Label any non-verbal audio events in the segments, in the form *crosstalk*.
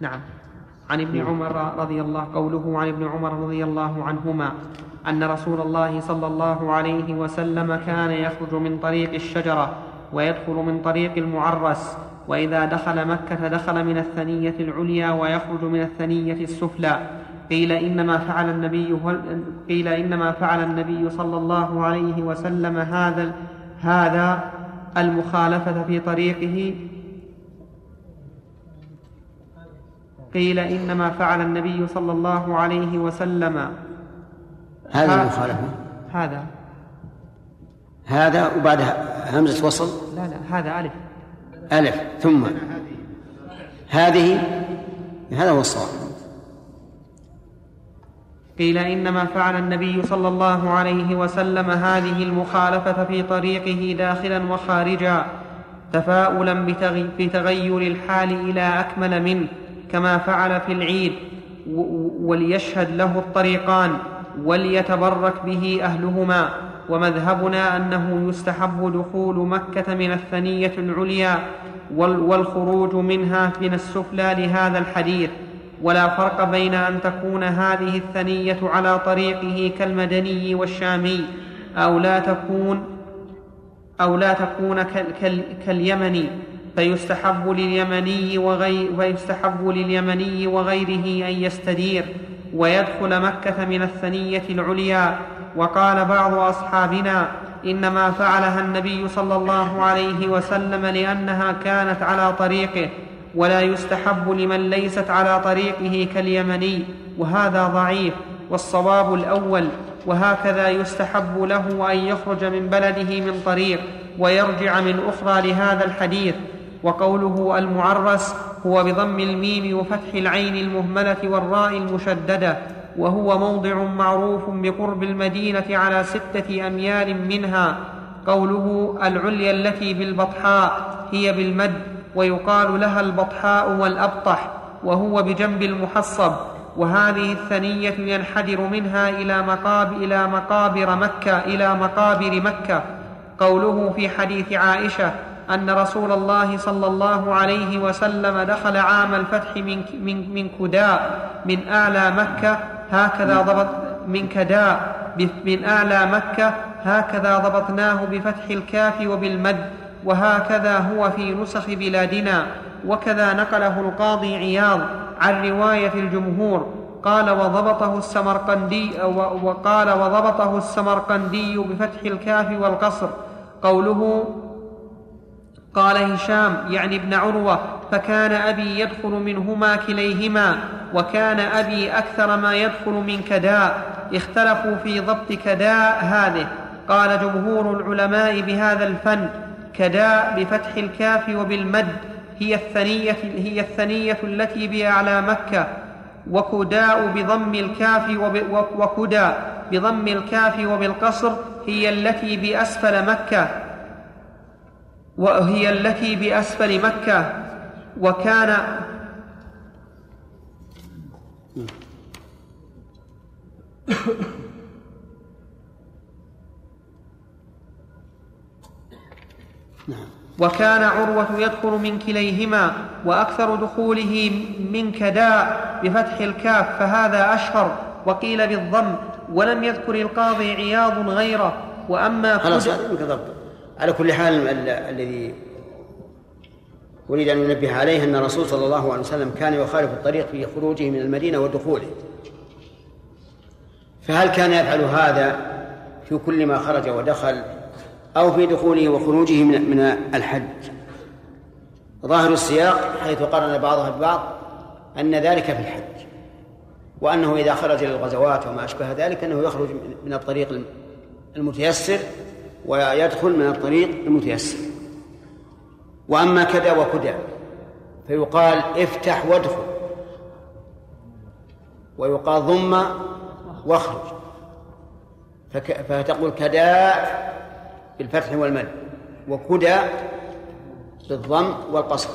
نعم. عن ابن عمر رضي الله قوله عن ابن عمر رضي الله عنهما أن رسول الله صلى الله عليه وسلم كان يخرج من طريق الشجرة ويدخل من طريق المعرس وإذا دخل مكة دخل من الثنية العليا ويخرج من الثنية السفلى. قيل إنما فعل النبي قيل إنما فعل النبي صلى الله عليه وسلم هذا هذا المخالفة في طريقه قيل إنما فعل النبي صلى الله عليه وسلم. هذه المخالفة. هذا. هذا وبعدها همزة وصل؟ لا لا هذا ألف. ألف. ثم هذه هذا هو الصواب. قيل إنما فعل النبي صلى الله عليه وسلم هذه المخالفة في طريقه داخلا وخارجا تفاؤلا بتغير الحال إلى أكمل منه. كما فعل في العيد وليشهد له الطريقان وليتبرك به أهلهما. ومذهبنا أنه يستحب دخول مكة من الثنية العليا والخروج منها من السفلى لهذا الحديث. ولا فرق بين أن تكون هذه الثنية على طريقه كالمدني والشامي أو لا تكون أو لا تكون كاليمني. فيستحب لليمني وغير فيستحب لليمني وغيره أن يستدير ويدخل مكة من الثنية العليا. وقال بعض أصحابنا إنما فعلها النبي صلى الله عليه وسلم لأنها كانت على طريقه ولا يستحب لمن ليست على طريقه كاليمني وهذا ضعيف والصواب الأول. وهكذا يستحب له أن يخرج من بلده من طريق ويرجع من أخرى لهذا الحديث. وقوله المعرس هو بضم الميم وفتح العين المهملة والراء المشددة وهو موضع معروف بقرب المدينة على ستة أميال منها. قوله العليا التي بالبطحاء هي بالمد ويقال لها البطحاء والأبطح وهو بجنب المحصب. وهذه الثنية ينحدر منها إلى مقاب إلى مقابر مكة إلى مقابر مكة. قوله في حديث عائشة أن رسول الله صلى الله عليه وسلم دخل عام الفتح من من من كداء من أعلى مكة هكذا ضبط من كداء من أعلى مكة هكذا ضبطناه بفتح الكاف وبالمد وهكذا هو في نسخ بلادنا وكذا نقله القاضي عياض عن رواية الجمهور قال وضبطه السمرقندي وقال وضبطه السمرقندي بفتح الكاف والقصر قوله قال هشام يعني ابن عروة فكان أبي يدخل منهما كليهما وكان أبي أكثر ما يدخل من كداء اختلفوا في ضبط كداء هذه. قال جمهور العلماء بهذا الفن كداء بفتح الكاف وبالمد هي الثنية هي الثنية التي بأعلى مكة. وكداء بضم الكاف وكدى بضم الكاف وبالقصر هي التي بأسفل مكة. وهي التي بأسفل مكة وكان وكان عروة يدخل من كليهما وأكثر دخوله من كداء بفتح الكاف فهذا أشهر وقيل بالضم ولم يذكر القاضي عياض غيره وأما خلاص على كل حال الذي أريد أن ننبه عليه أن الرسول صلى الله عليه وسلم كان يخالف الطريق في خروجه من المدينة ودخوله. فهل كان يفعل هذا في كل ما خرج ودخل أو في دخوله وخروجه من من الحج؟ ظاهر السياق حيث قرن بعضها ببعض أن ذلك في الحج وأنه إذا خرج للغزوات وما أشبه ذلك أنه يخرج من الطريق المتيسر ويدخل من الطريق المتيسر. وأما كذا وكذا فيقال افتح وادخل ويقال ضم واخرج. فتقول كداء بالفتح والمد وكدى بالضم والقصر.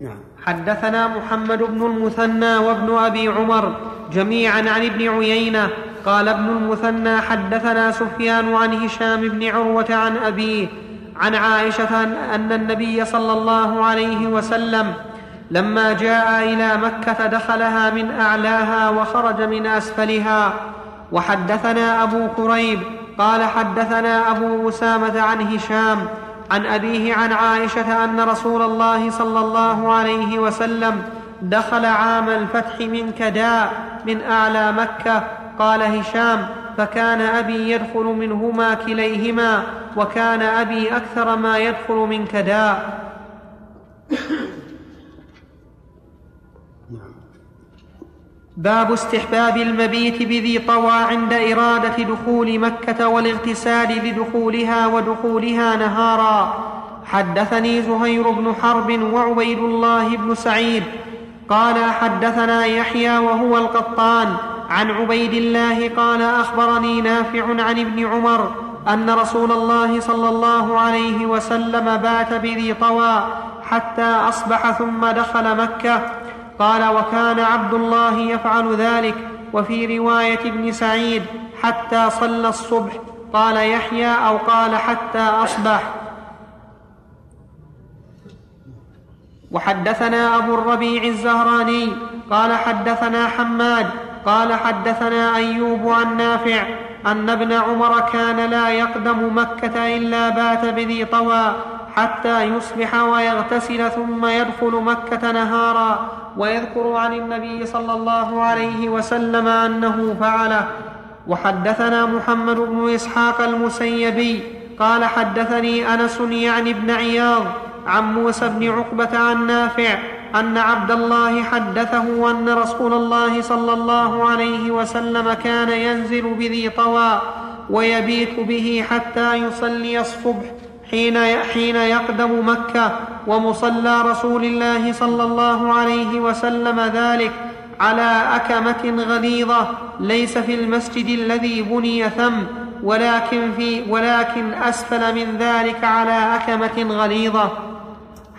نعم. حدثنا محمد بن المثنى وابن أبي عمر جميعا عن ابن عيينة قال ابن المثنى حدثنا سفيان عن هشام بن عروة عن أبيه عن عائشة ان النبي صلى الله عليه وسلم لما جاء إلى مكة دخلها من أعلاها وخرج من أسفلها. وحدثنا أبو كريب قال حدثنا أبو أسامة عن هشام عن أبيه عن عائشة أن رسول الله صلى الله عليه وسلم دخل عام الفتح من كداء من أعلى مكة قال هشام فكان أبي يدخل منهما كليهما وكان أبي أكثر ما يدخل من كداء باب استحباب المبيت بذي طوى عند إرادة دخول مكة والاغتسال لدخولها ودخولها نهارا. حدثني زهير بن حرب وعبيد الله بن سعيد. قال حدثنا يحيى وهو القطان عن عبيد الله قال أخبرني نافع عن ابن عمر أن رسول الله صلى الله عليه وسلم بات بذي طوى حتى أصبح ثم دخل مكة. قال وكان عبد الله يفعل ذلك وفي رواية ابن سعيد حتى صلى الصبح. قال يحيى أو قال حتى أصبح. وحدثنا أبو الربيع الزهراني قال حدثنا حماد قال حدثنا أيوب عن نافع أن ابن عمر كان لا يقدم مكة إلا بات بذي طوى حتى يصبح ويغتسل ثم يدخل مكة نهارا ويذكر عن النبي صلى الله عليه وسلم أنه فعله. وحدثنا محمد بن إسحاق المسيبي قال حدثني أنس يعني ابن عياض عن موسى بن عقبة عن نافع أن عبد الله حدثه أن رسول الله صلى الله عليه وسلم كان ينزل بذي طوى ويبيت به حتى يصلي الصبح حين حين يقدم مكة ومصلى رسول الله صلى الله عليه وسلم ذلك على أكمة غليظة ليس في المسجد الذي بني ثم ولكن في ولكن أسفل من ذلك على أكمة غليظة.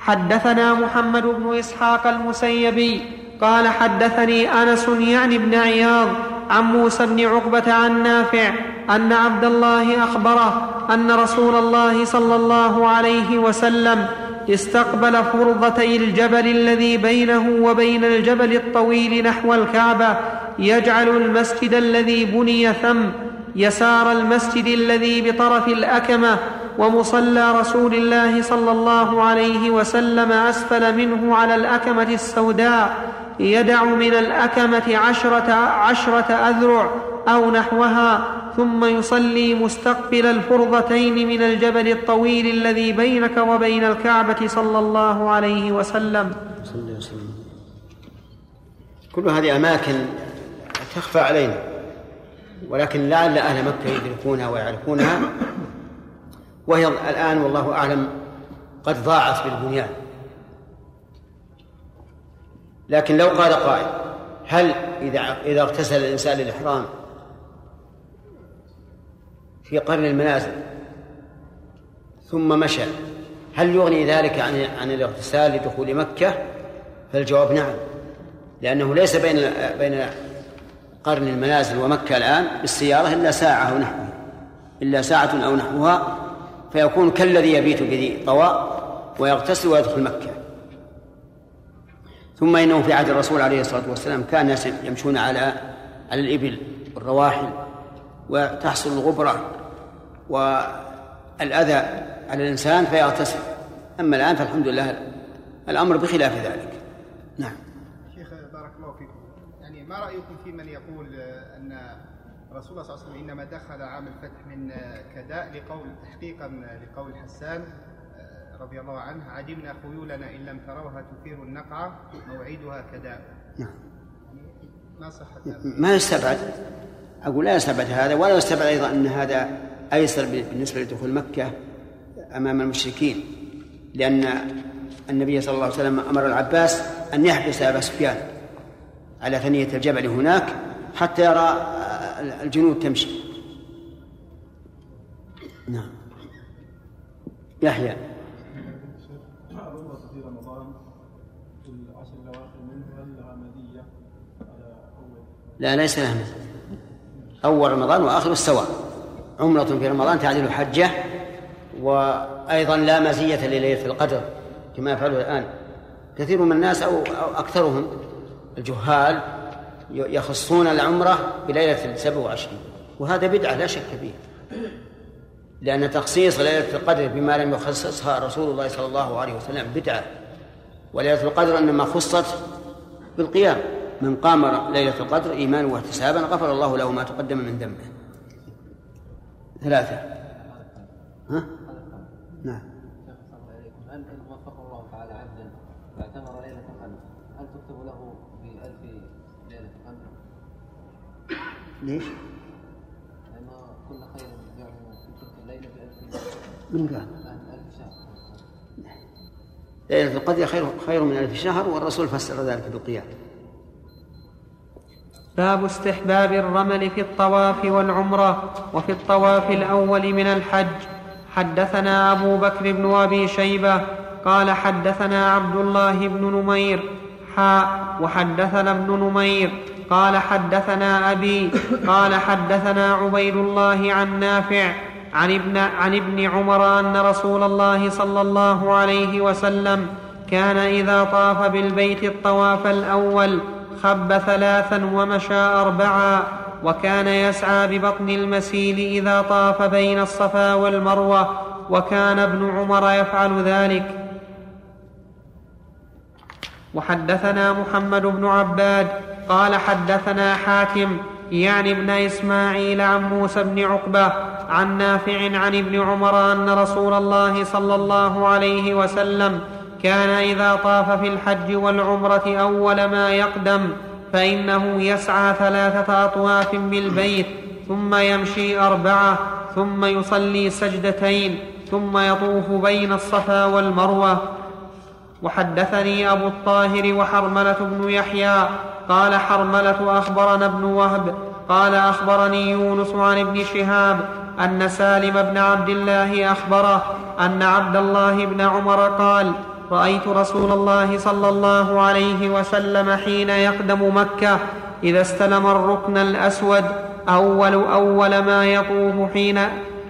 حدثنا محمد بن إسحاق المسيبي قال حدثني أنس يعني بن عياض عن موسى بن عقبة عن نافع أن عبد الله أخبره أن رسول الله صلى الله عليه وسلم استقبل فرضتي الجبل الذي بينه وبين الجبل الطويل نحو الكعبة يجعل المسجد الذي بني ثم يسار المسجد الذي بطرف الأكمة ومصلى رسول الله صلى الله عليه وسلم أسفل منه على الأكمة السوداء يدع من الأكمة عشره, عشرة أذرع أو نحوها ثم يصلي مستقبل الفرضتين من الجبل الطويل الذي بينك وبين الكعبة صلى الله عليه وسلم. كل هذه أماكن تخفى علينا ولكن لعل أهل مكة يدركونها ويعرفونها. وهي الآن والله أعلم قد ضاعت بالبنيان لكن لو قال قائل هل إذا إذا اغتسل الإنسان للإحرام في قرن المنازل ثم مشى هل يغني ذلك عن عن الاغتسال لدخول مكة؟ فالجواب نعم لأنه ليس بين بين قرن المنازل ومكة الآن بالسيارة إلا ساعة أو نحوها إلا ساعة أو نحوها فيكون كالذي يبيت بذي طواء ويغتسل ويدخل مكة. ثم إنه في عهد الرسول عليه الصلاة والسلام كان الناس يمشون على على الإبل والرواحل وتحصل الغبرة والأذى على الإنسان فيغتسل. أما الآن فالحمد لله الأمر بخلاف ذلك. نعم. شيخ بارك الله فيكم. يعني ما رأيكم في من يقول أن الرسول صلى الله عليه وسلم إنما دخل عام الفتح من كداء لقول تحقيقا لقول حسان آه، رضي الله عنه عجبنا خيولنا إن لم تروها تثير النقع موعدها كداء. نعم. ما صحة ما يستبعد أقول لا يستبعد هذا ولا يستبعد أيضا أن هذا أيسر بالنسبة لدخول مكة أمام المشركين لأن النبي صلى الله عليه وسلم أمر العباس أن يحبس أبا سفيان على ثنية الجبل هناك حتى يرى الجنود تمشي. نعم. يحيى. لا ليس لها أول رمضان واخره السواء عمرة في رمضان تعدل حجة وأيضا لا مزية لليلة القدر كما يفعله الآن. كثير من الناس أو أكثرهم الجهال يخصون العمرة بليلة السبع وعشرين. وهذا بدعة لا شك فيه لأن تخصيص ليلة القدر بما لم يخصصها رسول الله صلى الله عليه وسلم بدعة. وليلة القدر إنما خصت بالقيام. من قام ليلة القدر إيمانا واحتسابا غفر الله له ما تقدم من ذنبه. ثلاثة. ها؟ نعم هل وفق الله تعالى عبدا واعتمر ليلة القدر هل تكتب له بألف ليلة القدر؟ ليش؟ لأنه كل خير يجعله في تلك الليلة بألف من قال؟ ألف شهر ليلة القدر خير خير من ألف شهر والرسول فسر ذلك بالقيام باب استحباب الرمل في الطواف والعمرة وفي الطواف الأول من الحج حدثنا أبو بكر بن أبي شيبة قال حدثنا عبد الله بن نمير حاء وحدثنا ابن نمير قال حدثنا أبي قال حدثنا عبيد الله عن نافع عن ابن, عن ابن عمر أن رسول الله صلى الله عليه وسلم كان إذا طاف بالبيت الطواف الأول خب ثلاثا ومشى اربعا وكان يسعى ببطن المسيل إذا طاف بين الصفا والمروة وكان ابن عمر يفعل ذلك. وحدثنا محمد بن عباد قال حدثنا حاتم يعني ابن إسماعيل عن موسى بن عقبة عن نافع عن ابن عمر أن رسول الله صلى الله عليه وسلم كان إذا طاف في الحج والعمرة أول ما يقدم فإنه يسعى ثلاثة أطواف بالبيت ثم يمشي أربعة ثم يصلي سجدتين ثم يطوف بين الصفا والمروة. وحدثني أبو الطاهر وحرملة بن يحيى قال حرملة أخبرنا ابن وهب قال أخبرني يونس عن ابن شهاب أن سالم بن عبد الله أخبره أن عبد الله بن عمر قال رأيت رسول الله صلى الله عليه وسلم حين يقدم مكة إذا استلم الركن الأسود أول أول ما يطوف حين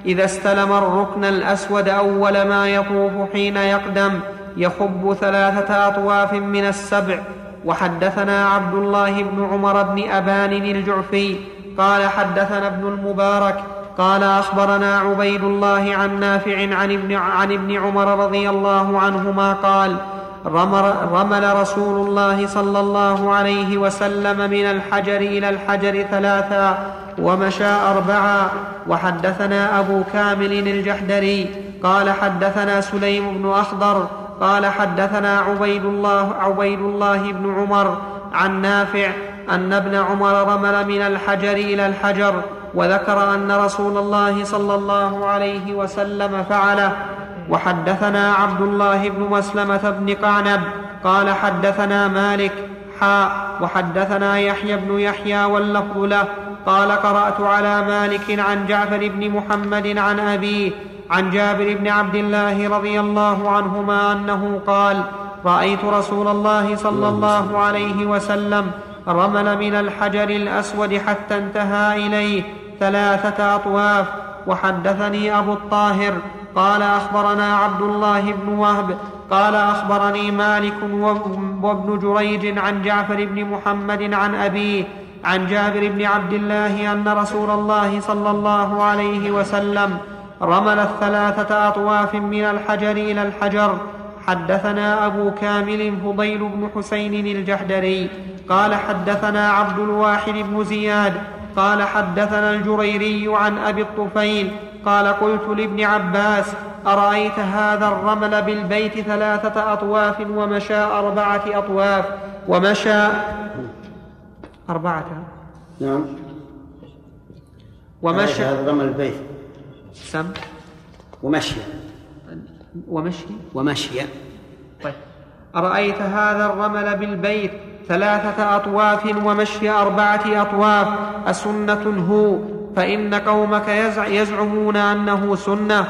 إذا استلم الركن الأسود أول ما يطوف حين يقدم يخب ثلاثة أطواف من السبع. وحدثنا عبد الله بن عمر بن أبان الجعفي. قال حدثنا ابن المبارك. قال أخبرنا عبيد الله عن نافع عن ابن, عن ابن عمر رضي الله عنهما قال رمل رسول الله صلى الله عليه وسلم من الحجر إلى الحجر ثلاثا ومشى أربعا. وحدثنا أبو كامل الجحدري. قال حدثنا سليم بن أخضر. قال حدثنا عبيد الله عبيد الله بن عمر عن نافع أن ابن عمر رمل من الحجر إلى الحجر وذكر أن رسول الله صلى الله عليه وسلم فعله. وحدثنا عبد الله بن مسلمة بن قعنب قال حدثنا مالك حاء. وحدثنا يحيى بن يحيى واللفظ له. قال قرأت على مالك عن جعفر بن محمد عن أبيه عن جابر بن عبد الله رضي الله عنهما أنه قال رأيت رسول الله صلى الله عليه وسلم رمل من الحجر الأسود حتى انتهى إليه ثلاثة أطواف وحدثني أبو الطاهر. قال أخبرنا عبد الله بن وهب. قال أخبرني مالك وابن جريج عن جعفر بن محمد عن أبيه عن جابر بن عبد الله أن رسول الله صلى الله عليه وسلم رمل الثلاثة أطواف من الحجر إلى الحجر. حدثنا أبو كامل فضيل بن حسين الجحدري. قال حدثنا عبد الواحد بن زياد. قال حدثنا الجريري عن أبي الطفيل. قال قلت لابن عباس أرأيت هذا الرمل بالبيت ثلاثة أطواف ومشى أربعة أطواف؟ ومشى أربعة. نعم. ومشى هذا الرمل البيت. سم. ومشي. ومشي؟ ومشي. طيب. أرأيت هذا الرمل بالبيت؟ ثلاثة أطواف ومشي أربعة أطواف. أسنة هو. فإن قومك يزعمون أنه سنة.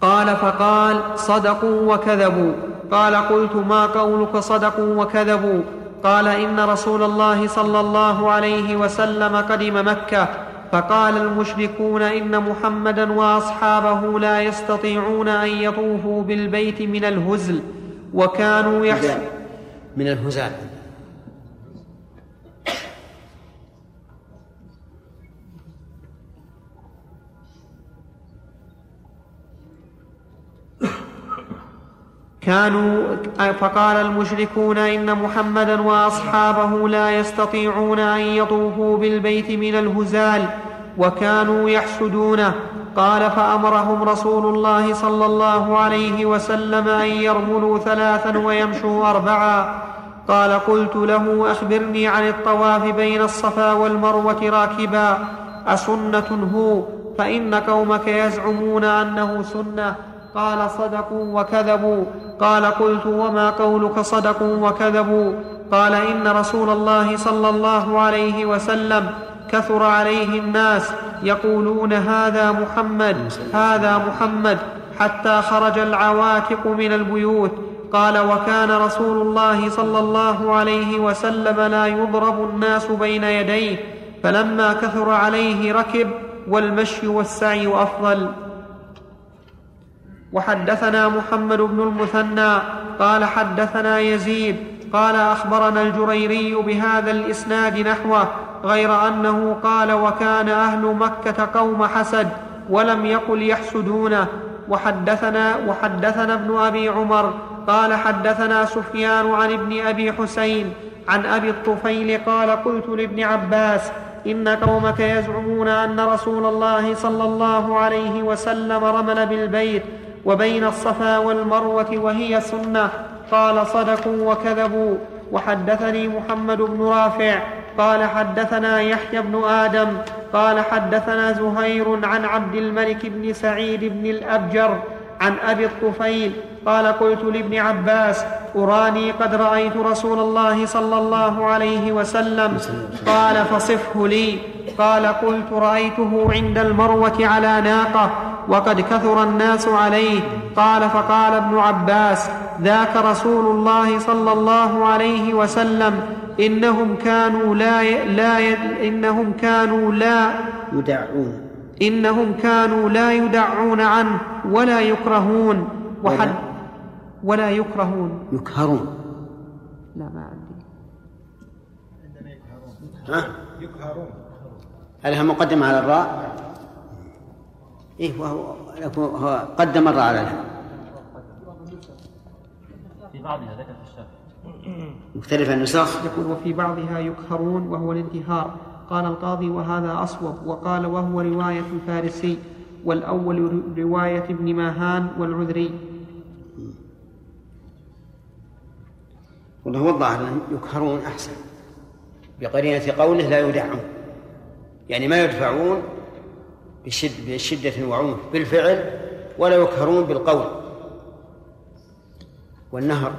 قال فقال صدقوا وكذبوا. قال قلت ما قولك صدقوا وكذبوا؟ قال إن رسول الله صلى الله عليه وسلم قدم مكة فقال المشركون إن محمدا وأصحابه لا يستطيعون أن يطوفوا بالبيت من الهزل وكانوا يحسن من الهزال. كانوا فقال المشركون إن محمدا وأصحابه لا يستطيعون أن يطوفوا بالبيت من الهزال وكانوا يحسدونه. قال فأمرهم رسول الله صلى الله عليه وسلم أن يرملوا ثلاثا ويمشوا اربعا. قال قلت له أخبرني عن الطواف بين الصفا والمروة راكبا. أسنة هو؟ فإن قومك يزعمون أنه سنة. قال صدقوا وكذبوا. قال قلت وما قولك صدقوا وكذبوا. قال إن رسول الله صلى الله عليه وسلم كثر عليه الناس يقولون هذا محمد هذا محمد حتى خرج العواتق من البيوت. قال وكان رسول الله صلى الله عليه وسلم لا يضرب الناس بين يديه فلما كثر عليه ركب والمشي والسعي أفضل. وحدثنا محمد بن المثنى قال حدثنا يزيد قال أخبرنا الجريري بهذا الإسناد نحوه غير أنه قال وكان أهل مكة قوم حسد ولم يقل يحسدونه. وحدثنا وحدثنا ابن أبي عمر قال حدثنا سفيان عن ابن أبي حسين عن أبي الطفيل قال قلت لابن عباس إن قومك يزعمون أن رسول الله صلى الله عليه وسلم رمل بالبيت وبين الصفا والمروة وهي سنة. قال صدقوا وكذبوا. وحدثني محمد بن رافع. قال حدثنا يحيى بن آدم. قال حدثنا زهير عن عبد الملك بن سعيد بن الأبجر عن أبي الطفيل. قال قلت لابن عباس أراني قد رأيت رسول الله صلى الله عليه وسلم. قال فصفه لي. قال قلت رأيته عند المروة على ناقة. وقد كثر الناس عليه. قال فقال ابن عباس ذاك رسول الله صلى الله عليه وسلم إنهم كانوا لا لا إنهم كانوا لا يدعون. إنهم كانوا لا يدعون عنه ولا يكرهون. وحد ولا يكرهون. يكهرون. لا ما عندي. ها؟ يكهرون. هل هي مقدمة على الراء؟ إيه وهو هو قدم الراء على الهاء في بعضها ذكر في الشرح. مختلف النسخ؟ يقول وفي بعضها يكهرون وهو الانتهار. قال القاضي وهذا أصوب. وقال وهو رواية الفارسي والأول رواية ابن ماهان والعذري. وهو الظاهر يكهرون أحسن. بقرينة قوله لا يدعون. يعني ما يدفعون بشد بشدة وعنف بالفعل ولا يكهرون بالقول. والنهر.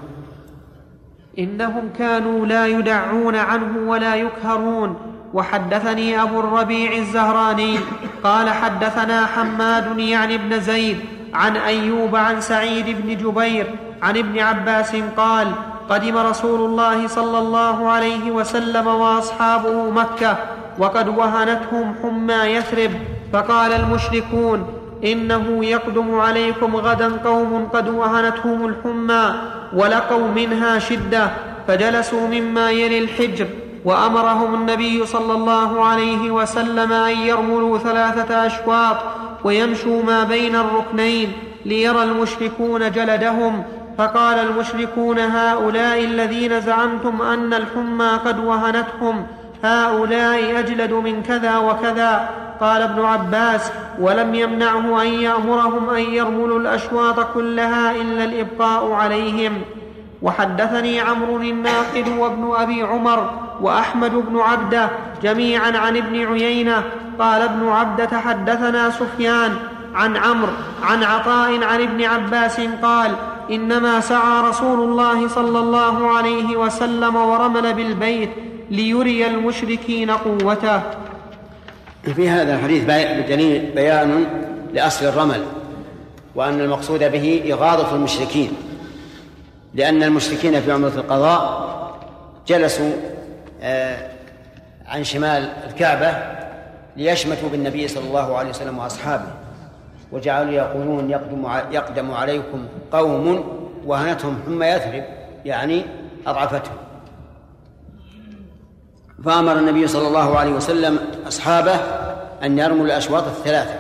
إنهم كانوا لا يدعون عنه ولا يكهرون. وحدثني أبو الربيع الزهراني قال حدثنا حماد يعني ابن زيد عن أيوب عن سعيد بن جبير عن ابن عباس قال قدم رسول الله صلى الله عليه وسلم وأصحابه مكة وقد وهنتهم حمى يثرب فقال المشركون إنه يقدم عليكم غدا قوم قد وهنتهم الحمى ولقوا منها شدة فجلسوا مما يلي الحجر وأمرهم النبي صلى الله عليه وسلم أن يرملوا ثلاثة أشواط ويمشوا ما بين الركنين ليرى المشركون جلدهم فقال المشركون هؤلاء الذين زعمتم أن الحمى قد وهنتهم هؤلاء أجلد من كذا وكذا. قال ابن عباس ولم يمنعه أن يأمرهم أن يرملوا الأشواط كلها إلا الإبقاء عليهم. وحدثني عمرو الناقد وابن أبي عمر وأحمد بن عبده جميعا عن ابن عيينة قال ابن عبده حدثنا سفيان عن عمرو عن عطاء عن ابن عباس قال إنما سعى رسول الله صلى الله عليه وسلم ورمل بالبيت ليري المشركين قوته. في هذا الحديث دليل بيان لأصل الرمل وأن المقصود به إغاظة المشركين لأن المشركين في عمرة القضاء جلسوا آه، عن شمال الكعبة ليشمتوا بالنبي صلى الله عليه وسلم وأصحابه وجعلوا يقولون يقدم يقدم عليكم قوم وهنتهم حمى يثرب يعني أضعفتهم. فأمر النبي صلى الله عليه وسلم أصحابه أن يرموا الأشواط الثلاثة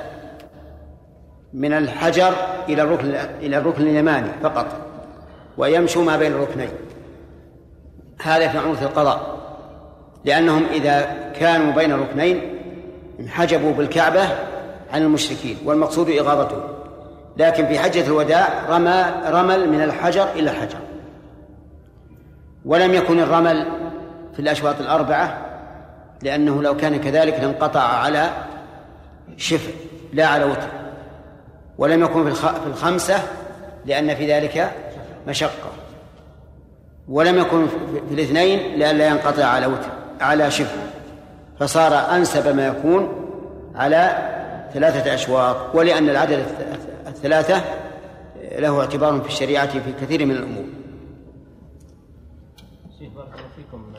من الحجر إلى الركن إلى الركن اليماني فقط ويمشوا ما بين الركنين. هذا في عروض القضاء لأنهم إذا كانوا بين الركنين انحجبوا بالكعبة عن المشركين والمقصود إغاظتهم لكن في حجة الوداع رمى رمل من الحجر إلى الحجر. ولم يكن الرمل في الأشواط الأربعة لأنه لو كان كذلك لانقطع على شفع لا على وتر. ولم يكن في الخمسة لأن في ذلك مشقة. ولم يكن في الاثنين لئلا ينقطع على وتر على شفع فصار أنسب ما يكون على ثلاثة أشواط. ولأن العدد الثلاثة له اعتبار في الشريعة في كثير من الأمور شيخ بارك الله فيكم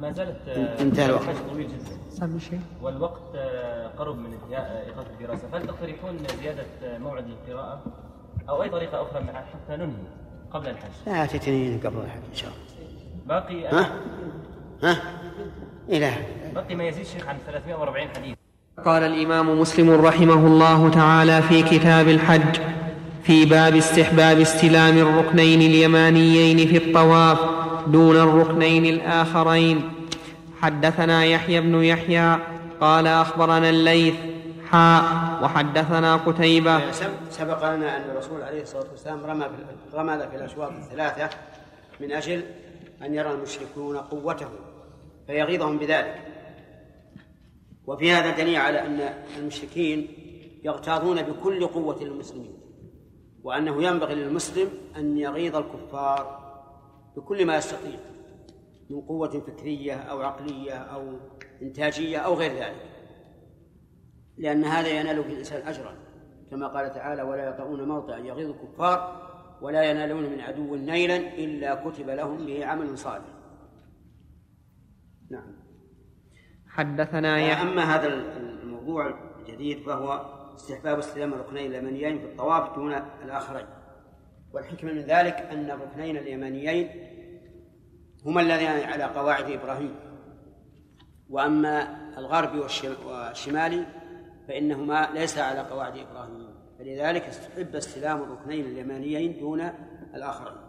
ما زالت انتهى الوقت. طويل جدا. والوقت قرب من انتهاء إيقاف الدراسة. فهل تقترحون زيادة موعد القراءة أو أي طريقة أخرى حتى ننهي قبل الحج؟ لا تتنين قبل الحج إن شاء الله. باقي ها؟ ها؟ إله باقي ما يزيد شيخ عن 340 حديث. قال الإمام مسلم رحمه الله تعالى في كتاب الحج في باب استحباب استلام الركنين اليمانيين في الطواف. دون الركنين الآخرين. حدثنا يحيى بن يحيى قال أخبرنا الليث حاء وحدثنا قتيبة. سبق لنا أن الرسول عليه الصلاة والسلام رمى في رمى في الأشواط الثلاثة من أجل أن يرى المشركون قوته فيغيظهم بذلك. وفي هذا دليل على أن المشركين يغتاظون بكل قوة للمسلمين وأنه ينبغي للمسلم أن يغيظ الكفار بكل ما يستطيع من قوة فكرية أو عقلية أو إنتاجية أو غير ذلك. لأن هذا ينال في الإنسان أجرا كما قال تعالى ولا يطؤون موطئا يغيظ الكفار ولا ينالون من عدو نيلا إلا كتب لهم به عمل صالح نعم. حدثنا يحيى أما هذا الموضوع الجديد فهو استحباب استلام الركنين اليمانيين في الطواف دون الآخرين. والحكمة من ذلك أن الركنين اليمانيين هما اللذان على قواعد إبراهيم. وأما الغربي والشمالي فإنهما ليس على قواعد إبراهيم. فلذلك استحب استلام الركنين اليمانيين دون الآخرين.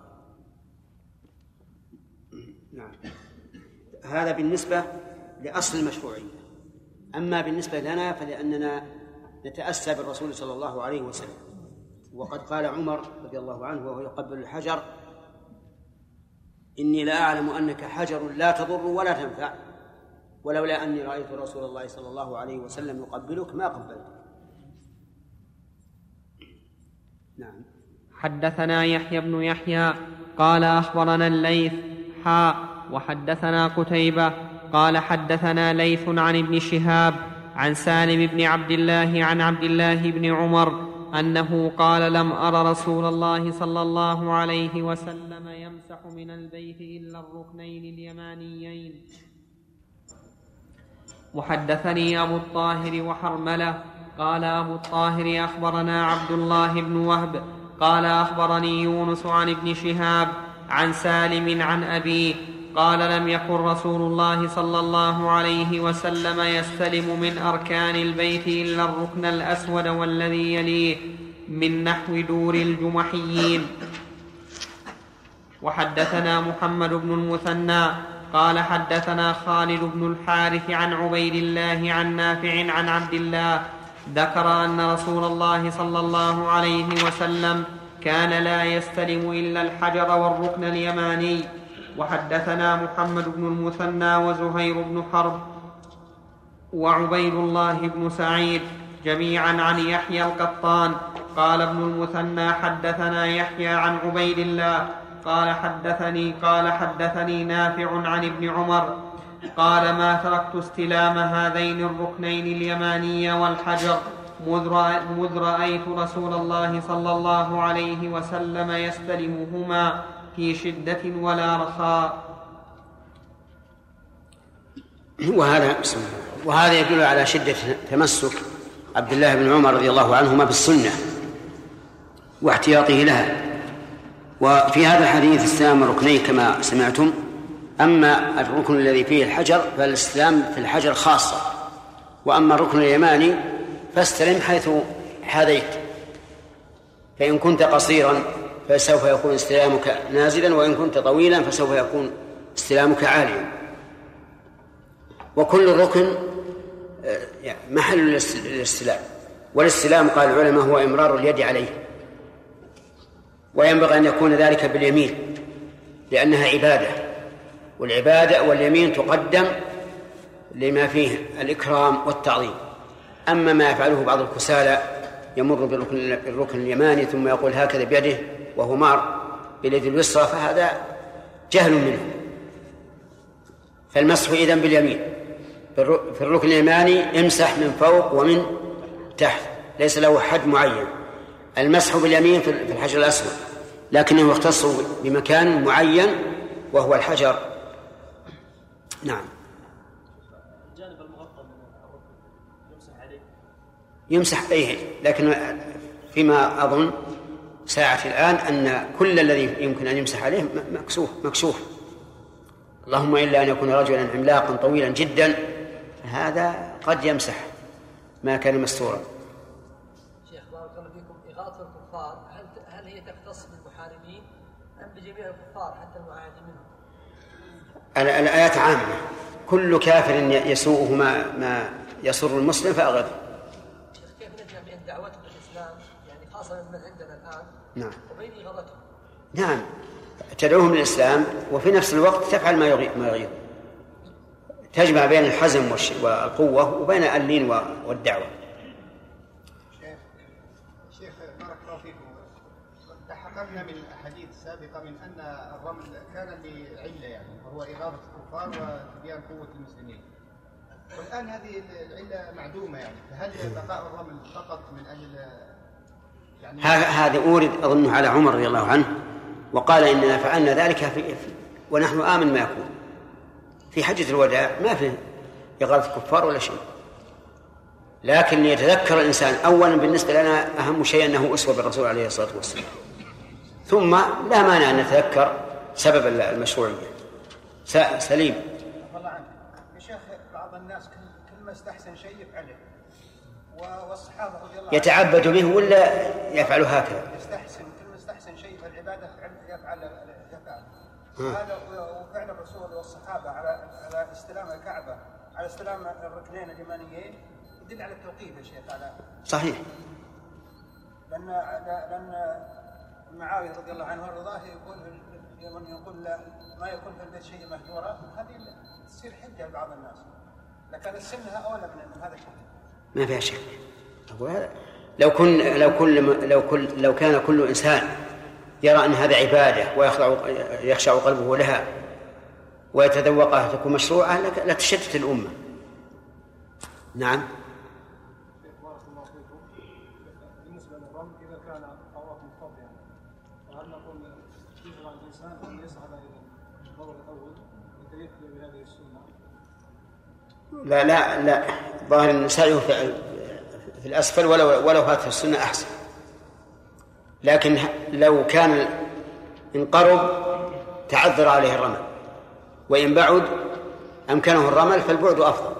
نعم. هذا بالنسبة لأصل المشروعية. أما بالنسبة لنا فلأننا نتأسى بالرسول صلى الله عليه وسلم. وقد قال عمر رضي الله عنه وهو يقبل الحجر إني لا أعلم أنك حجر لا تضر ولا تنفع ولولا أني رأيت رسول الله صلى الله عليه وسلم يقبلك ما قبلتك نعم. حدثنا يحيى بن يحيى قال أخبرنا الليث حاء وحدثنا قتيبة قال حدثنا ليث عن ابن شهاب عن سالم بن عبد الله عن عبد الله بن عمر أنه قال لم أر رسول الله صلى الله عليه وسلم يمسح من البيت إلا الركنين اليمانيين. وحدثني أبو الطاهر وحرملة. قال أبو الطاهر أخبرنا عبد الله بن وهب. قال أخبرني يونس عن ابن شهاب عن سالم عن أبيه قال لم يكن رسول الله صلى الله عليه وسلم يستلم من أركان البيت إلا الركن الأسود والذي يليه من نحو دور الجمحيين. وحدثنا محمد بن المثنى قال حدثنا خالد بن الحارث عن عبيد الله عن نافع عن عبد الله ذكر أن رسول الله صلى الله عليه وسلم كان لا يستلم إلا الحجر والركن اليماني. وحدثنا محمد بن المثنى وزهير بن حرب وعبيد الله بن سعيد جميعا عن يحيى القطان. قال ابن المثنى حدثنا يحيى عن عبيد الله. قال حدثني قال حدثني نافع عن ابن عمر. قال ما تركت استلام هذين الركنين اليماني والحجر مذ رأيت رسول الله صلى الله عليه وسلم يستلمهما. في شدة ولا رخاء. وهذا بسم الله. وهذا يدل على شدة تمسك عبد الله بن عمر رضي الله عنهما بالسنة واحتياطه لها. وفي هذا الحديث استلام ركنين كما سمعتم. أما الركن الذي فيه الحجر فالاستلام في الحجر خاصة. وأما الركن اليماني فاستلم حيث حاذيت. فإن كنت قصيرا فسوف يكون استلامك نازلا وإن كنت طويلا فسوف يكون استلامك عاليا. وكل ركن آه، محل الاستلام والاستلام قال العلماء هو إمرار اليد عليه. وينبغي أن يكون ذلك باليمين لأنها عبادة. والعبادة واليمين تقدم لما فيه الإكرام والتعظيم. أما ما يفعله بعض الكسالى يمر بالركن اليماني ثم يقول هكذا بيده وهو مار باليد اليسرى فهذا جهل منه. فالمسح إذن باليمين. في الركن اليماني امسح من فوق ومن تحت ليس له حد معين. المسح باليمين في الحجر الأسود لكنه يختص بمكان معين وهو الحجر. نعم. يمسح عليه. يمسح عليه لكن فيما أظن ساعة الآن أن كل الذي يمكن أن يمسح عليه مكسوف مكشوف اللهم إلا أن يكون رجلا عملاقا طويلا جدا هذا قد يمسح ما كان مستورا شيخ بارك الله فيكم إغاثة الكفار هل هل هي تختص بالمحاربين أم بجميع الكفار حتى المعاهدين منهم؟ الآيات عامة كل كافر يسوءه ما ما يسر المسلم فأغثه. كيف نجمع بين دعوتهم الإسلام يعني خاصة من عندنا الآن نعم. وبين إغاظتهم؟ نعم. تدعوهم للإسلام وفي نفس الوقت تفعل ما يغيظ ما يغيظ تجمع بين الحزم والقوة وبين اللين والدعوة. شيخ بارك الله فيكم. تحققنا من أحاديث سابقة من أن الرمل كان لعله يعني وهو إغاظة الكفار وتبيان قوة المسلمين. والآن هذه العله معدومة يعني فهل بقاء الرمل فقط من أجل يعني هذا أورد أظنه على عمر رضي الله عنه وقال اننا فعلنا ذلك في ونحن آمن ما يكون. في حجة الوداع ما في إغاثة الكفار ولا شيء. لكن يتذكر الإنسان أولا بالنسبة لنا أهم شيء أنه أسوة بالرسول عليه الصلاة والسلام. ثم لا مانع أن نتذكر سبب المشروعية. سليم. الله عنك يا شيخ بعض الناس كل ما استحسن شيء يفعله. يتعبد به ولا يفعل هكذا؟ يستحسن كل ما استحسن شيء في العبادة يفعل يفعل. هذا وفعل الرسول والصحابة على على استلام الكعبة على استلام الركنين اليمانيين. يدل على التوقيف يا شيخ على صحيح. لأن لأن معاوية رضي الله عنه ورضاه يقول من يقول ما يكون في البيت شيء مهجورا هذه تصير حجة لبعض الناس. لكن السنة أولى من هذا الشيء. ما فيها شك. لو كن لو كل لو كل لو كان كل إنسان يرى أن هذا عبادة ويخضع يخشع قلبه لها ويتذوقها تكون مشروعة لا تشتت الأمة. نعم؟ لا لا لا. ظاهر أن سعيه في الأسفل ولو ولو فات السنة أحسن. لكن لو كان إن قرب تعذر عليه الرمل وإن بعد أمكنه الرمل فالبعد أفضل.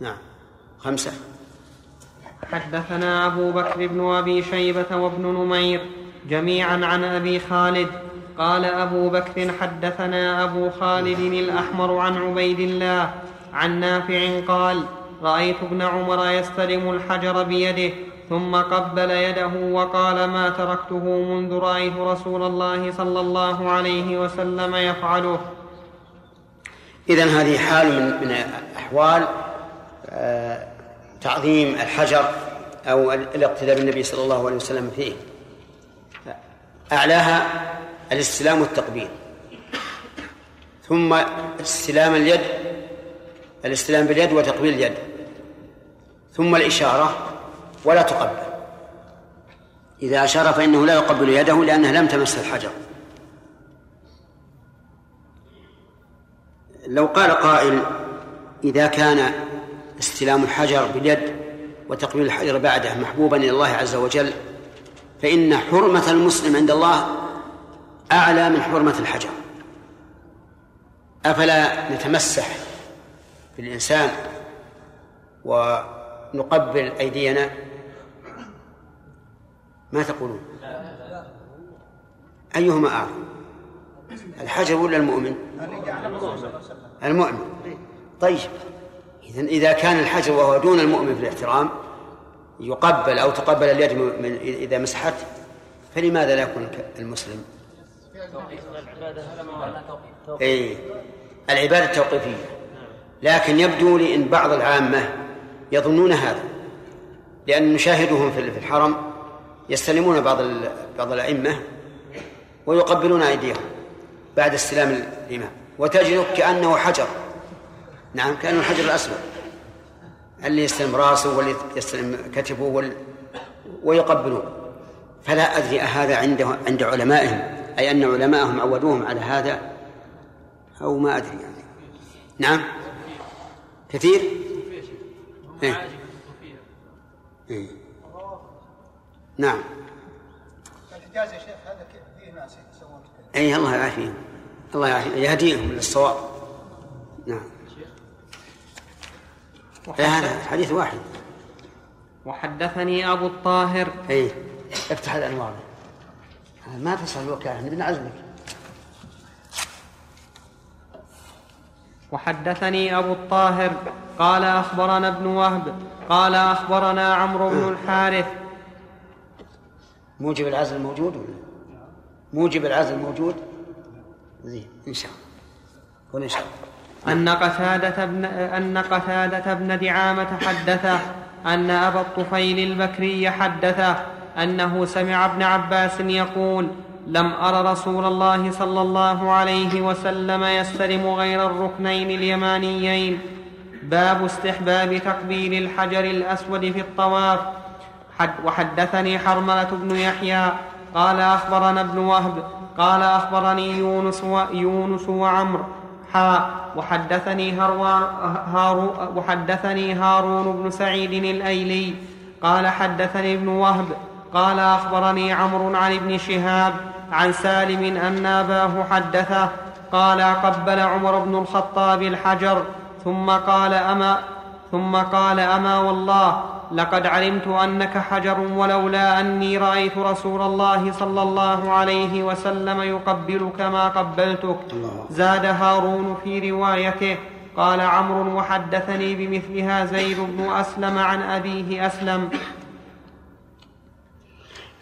نعم. خمسة. حدثنا أبو بكر بن أبي شيبة وابن نمير جميعا عن أبي خالد. قال أبو بكر حدثنا أبو خالد الأحمر عن عبيد الله عن نافع قال رأيت ابن عمر يستلم الحجر بيده ثم قبل يده وقال ما تركته منذ رأيت رسول الله صلى الله عليه وسلم يفعله. اذا هذه حال من من أحوال آه، تعظيم الحجر أو الاقتداء بالنبي صلى الله عليه وسلم فيه. أعلاها الاستلام والتقبيل. ثم استلام اليد الاستلام باليد وتقبيل اليد. ثم الإشارة ولا تقبل. إذا أشار فإنه لا يقبل يده لأنها لم تمس الحجر. لو قال قائل إذا كان استلام الحجر باليد وتقبيل الحجر بعده محبوبا إلى الله عز وجل فإن حرمة المسلم عند الله أعلى من حرمة الحجر. أفلا نتمسح بالإنسان ونقبل أيدينا ما تقولون؟ أيهما أعظم الحجر ولا المؤمن؟ المؤمن. طيب إذا إذا كان الحجر وهو دون المؤمن في الاحترام يقبل أو تقبل اليد من إذا مسحت فلماذا لا يكون المسلم؟ إيه. العبادة التوقيفية. لكن يبدو لي أن بعض العامة يظنون هذا لأن نشاهدهم في الحرم يستلمون بعض بعض الأئمة ويقبلون أيديهم بعد استلام الإمام وتجد كأنه حجر. نعم كأنه الحجر الأسود اللي يستلم رأسه واللي يستلم كتفه وال... ويقبلون. فلا أدري أهذا عند عند علمائهم أي أن علماءهم عودوهم على هذا أو ما أدري يعني. نعم؟ كثير؟ إيه؟ إيه؟ نعم. الحجاز يا شيخ هذا فيه ناس يسوون اي الله يعافيهم. الله يعافيهم. يهديهم للصواب. نعم. هذا حديث واحد. وحدثني أبو الطاهر. اي افتح الأنوار. ما تصل الوكالة نبي نعزمك. وحدثني أبو الطاهر قال أخبرنا ابن وهب قال أخبرنا عمرو بن الحارث. موجب العزل موجود ولا؟ موجب العزل موجود؟ زين إن شاء الله. إن شاء الله. أن قتادة بن أن قتادة بن دعامة حدثه أن أبا الطفيل البكري حدثه أنه سمع ابن عباس يقول لم أر رسول الله صلى الله عليه وسلم يستلم غير الركنين اليمانيين. باب استحباب تقبيل الحجر الأسود في الطواف. حد وحدثني حرملة بن يحيى. قال أخبرنا ابن وهب. قال أخبرني يونس, ويونس وعمر حا. وحدثني هروان هارو وحدثني هارون بن سعيد الأيلي. قال حدثني ابن وهب. قال أخبرني عمرو عن ابن شهاب عن سالم أن أباه حدثه قال قبل عمر بن الخطاب الحجر ثم قال أما ثم قال أما والله لقد علمت أنك حجر ولولا أني رأيت رسول الله صلى الله عليه وسلم يقبلك ما قبلتك. زاد هارون في روايته قال عمرو وحدثني بمثلها زيد بن أسلم عن أبيه أسلم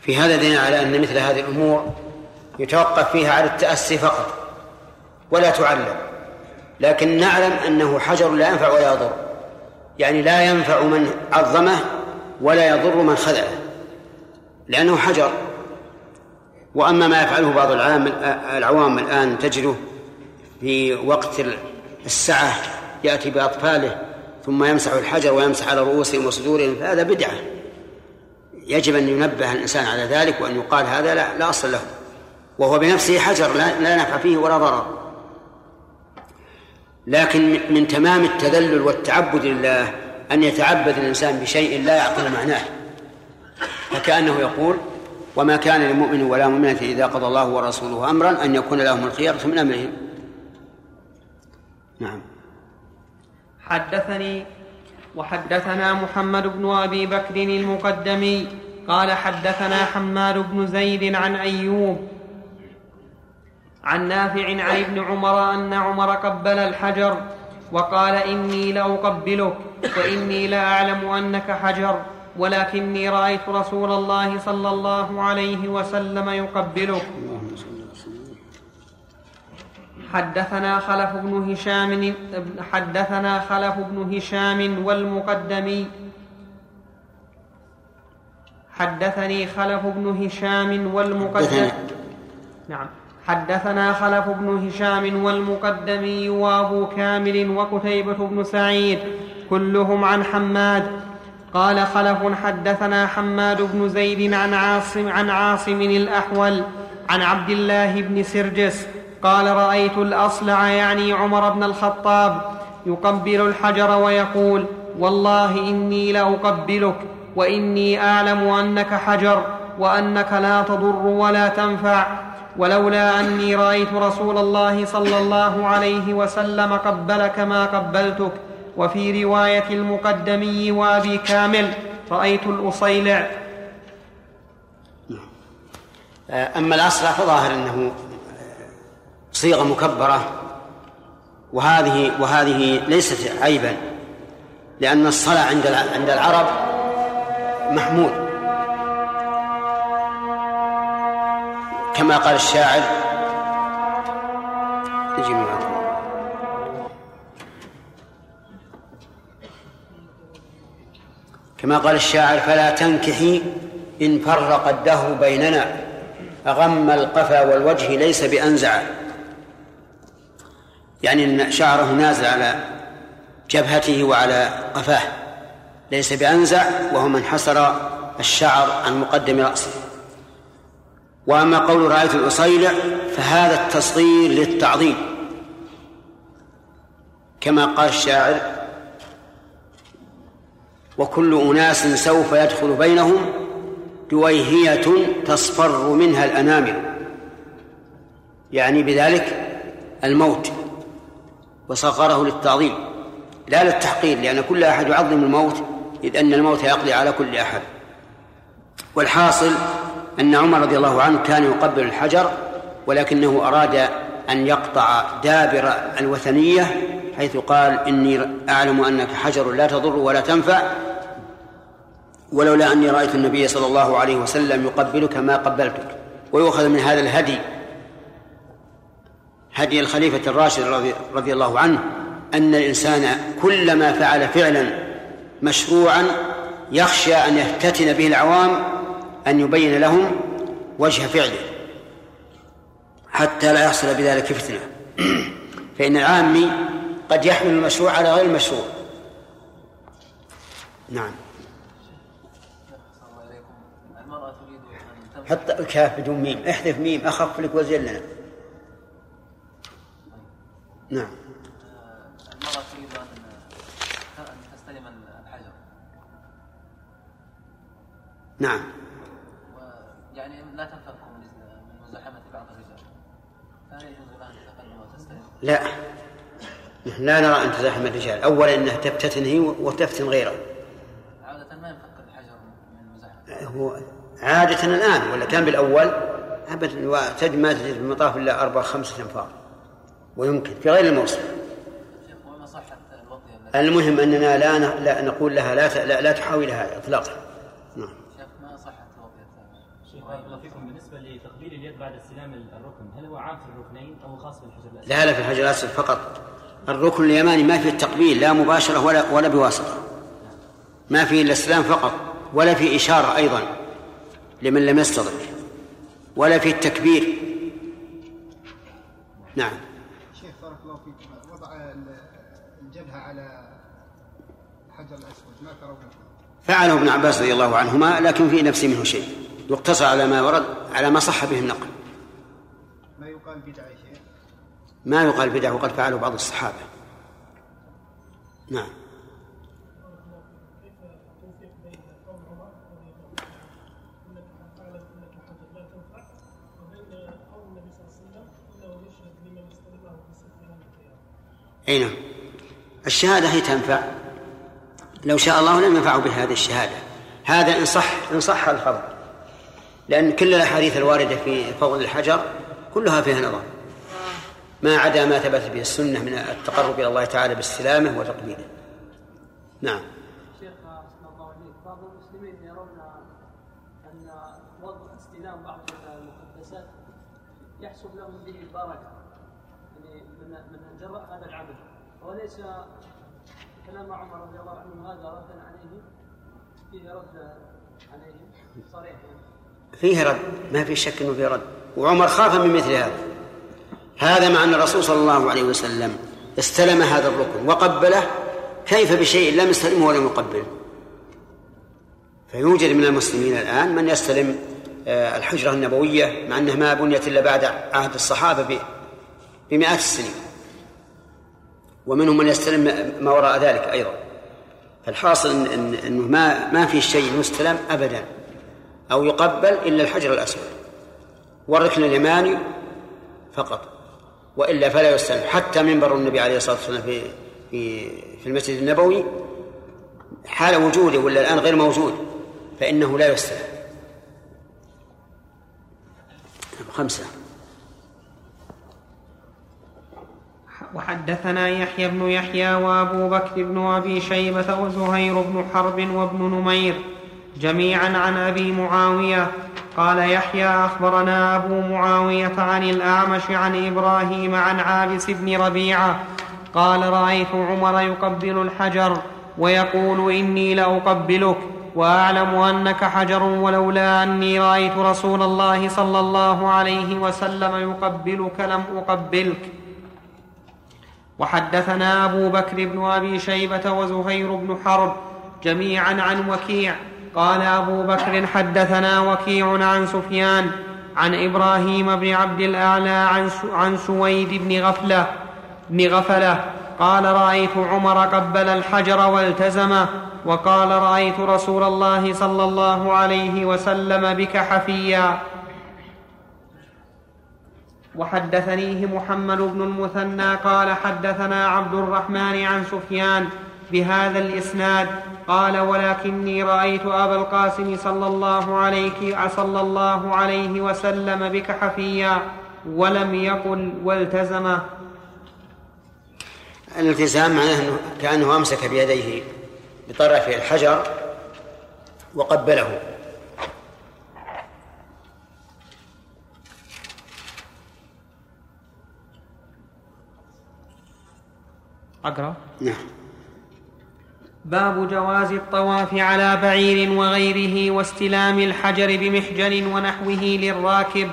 في هذا دين على أن مثل هذه الأمور يتوقف فيها على التأسي فقط ولا تعلم لكن نعلم أنه حجر لا ينفع ولا يضر يعني لا ينفع من عظمه ولا يضر من خذله لأنه حجر. وأما ما يفعله بعض العام العوام الآن تجده في وقت السعة يأتي بأطفاله ثم يمسح الحجر ويمسح على رؤوسهم وصدورهم فهذا بدعة. يجب أن ينبه الإنسان على ذلك وأن يقال هذا لا, لا أصل له. وهو بنفسه حجر لا, لا نفع فيه ولا ضرر. لكن من تمام التذلل والتعبد لله أن يتعبد الإنسان بشيء لا يعقل معناه. فكأنه يقول وما كان لمؤمن ولا مؤمنة إذا قضى الله ورسوله أمرا أن يكون لهم الخيارة من أمرهم نعم. حدثني وحدثنا محمد بن أبي بكر المقدمي قال حدثنا حماد بن زيد عن أيوب عن نافع عن ابن عمر أن عمر قبل الحجر وقال إني لأقبلك وإني لأعلم أنك حجر ولكني رأيت رسول الله صلى الله عليه وسلم يقبلك. حدثنا خلف بن هشام حدثنا خلف بن هشام والمقدمي. حدثني خلف بن هشام والمقدم نعم. حدثنا خلف بن هشام والمقدمي وابو كامل وقتيبة بن سعيد كلهم عن حماد. قال خلف حدثنا حماد بن زيد عن عاصم عن عاصم الأحول عن عبد الله بن سرجس قال رأيت الأصلع يعني عمر بن الخطاب يقبل الحجر ويقول والله إني لأقبلك وإني أعلم أنك حجر وأنك لا تضر ولا تنفع ولولا أني رأيت رسول الله صلى الله عليه وسلم قبلك ما قبلتك وفي رواية المقدمي وأبي كامل رأيت الأصيلع. أما الأصلع فظاهر أنه صيغة مكبرة. وهذه وهذه ليست عيبا لأن الصلاة عند عند العرب محمود كما قال الشاعر كما قال الشاعر فلا تنكحي إن فرق الدهر بيننا أغم القفا والوجه ليس بأنزع. يعني أن شعره نازل على جبهته وعلى قفاه. ليس بأنزع وهو من حصر الشعر عن مقدم رأسه. وأما قول رأيت الأصيلع فهذا التصغير للتعظيم كما قال الشاعر وكل أناس سوف يدخل بينهم دويهية تصفر منها الأنامل. يعني بذلك الموت. وصغره للتعظيم. لا للتحقير لأن كل أحد يعظم الموت إذ أن الموت يقضي على كل أحد. والحاصل أن عمر رضي الله عنه كان يقبل الحجر ولكنه أراد أن يقطع دابر الوثنية حيث قال إني أعلم أنك حجر لا تضر ولا تنفع ولولا أني رأيت النبي صلى الله عليه وسلم يقبلك ما قبلتك. ويؤخذ من هذا الهدي هدي الخليفة الراشد رضي, رضي الله عنه أن الإنسان كلما فعل فعلا مشروعا يخشى أن يفتتن به العوام أن يبين لهم وجه فعله حتى لا يحصل بذلك فتنة. *clears throat* فإن العامي قد يحمل المشروع على غير المشروع. نعم. حتى الكاف بدون ميم. احذف ميم أخف لك وزين لنا. نعم. المرأة تريد أن تستلم الحجر. نعم. يعني لا تنفك من مزاحمة بعض الرجال. فهل يجوز لها أن تتقدم وتستلم؟ لا. لا نرى أن تزاحم الرجال. أولا أنها تفتتن هي وتفتن غيره. عادة ما ينفك الحجر من المزاحمة هو عادة الآن ولا كان بالأول؟ أبدا. ما تجد في المطاف إلا أربع خمسة أنفار. ويمكن في غير الموسم المهم أننا لا لا نقول لها لا لا, لا تحاول هذا اطلاقا. نعم. شيخ ما صحت شيخ بارك الله فيكم. بالنسبة لتقبيل اليد بعد استلام الركن هل هو عام في الركنين أو خاص بالحجر الأسود؟ لا لا في الحجر الأسود فقط. الركن اليماني ما فيه التقبيل لا مباشرة ولا ولا بواسطة. ما فيه الاستلام فقط ولا في إشارة أيضا لمن لم يستضف ولا في التكبير. نعم. فعله ابن عباس رضي الله عنهما لكن في نفسه منه شيء. يقتصر على ما ورد على ما صح به النقل. ما يقال بدعة ما يقال بدعة وقد فعله بعض الصحابة. نعم. أي نعم. الشهادة هي تنفع. لو شاء الله لم ينفعه بهذه الشهادة. هذا إن صح إن صح الخبر لأن كل الأحاديث الواردة في فضل الحجر كلها فيها نظر ما عدا ما ثبت به السنة من التقرب إلى الله تعالى باستلامه وتقبيله. نعم. الله بعض المسلمين يرون أن وضع استلام بعض المقدسات يحصل لهم به البركة. يعني من من جراء هذا العمل. وليس كلام عمر رضي الله عنه هذا ردا عليه فيه رد عليهم صريح. فيه رد ما في شك إنه فيه رد. وعمر خاف من مثل هذا. هذا مع أن الرسول صلى الله عليه وسلم استلم هذا الركن وقبله كيف بشيء لم يستلمه ولم يقبله. فيوجد من المسلمين الآن من يستلم آه، الحجرة النبوية مع أنها ما بنيت إلا بعد عهد الصحابة بمئات السنين. ومنهم من يستلم ما وراء ذلك أيضا. فالحاصل إن إنه ما ما في شيء يستلم أبدا أو يقبل إلا الحجر الأسود والركن اليماني فقط وإلا فلا يستلم. حتى منبر النبي عليه الصلاة والسلام في في في المسجد النبوي حال وجوده ولا الآن غير موجود فإنه لا يستلم. خمسة. وحدثنا يحيى بن يحيى وابو بكر بن أبي شيبة وزهير بن حرب وابن نمير جميعا عن أبي معاوية. قال يحيى أخبرنا أبو معاوية عن الأعمش عن إبراهيم عن عابس بن ربيعة. قال رأيت عمر يقبل الحجر ويقول إني لأقبلك وأعلم أنك حجر ولولا أني رأيت رسول الله صلى الله عليه وسلم يقبلك لم أقبلك. وحدثنا أبو بكر بن أبي شيبة وزهير بن حرب جميعا عن وكيع. قال أبو بكر حدثنا وكيع عن سفيان عن إبراهيم بن عبد الأعلى عن عن سويد بن غفلة بن غفلة. قال رأيت عمر قبل الحجر والتزمه وقال رأيت رسول الله صلى الله عليه وسلم بك حفيا. وحدثنيه محمد بن المثنى قال حدثنا عبد الرحمن عن سفيان بهذا الإسناد قال ولكني رأيت أبا القاسم صلى الله عليه صلى الله عليه وسلم بك حفيا ولم يقل والتزمه الالتزام معناه كأنه أمسك بيديه بطرف الحجر وقبله. أقرأ. نعم. باب جواز الطواف على بعير وغيره واستلام الحجر بمحجن ونحوه للراكب.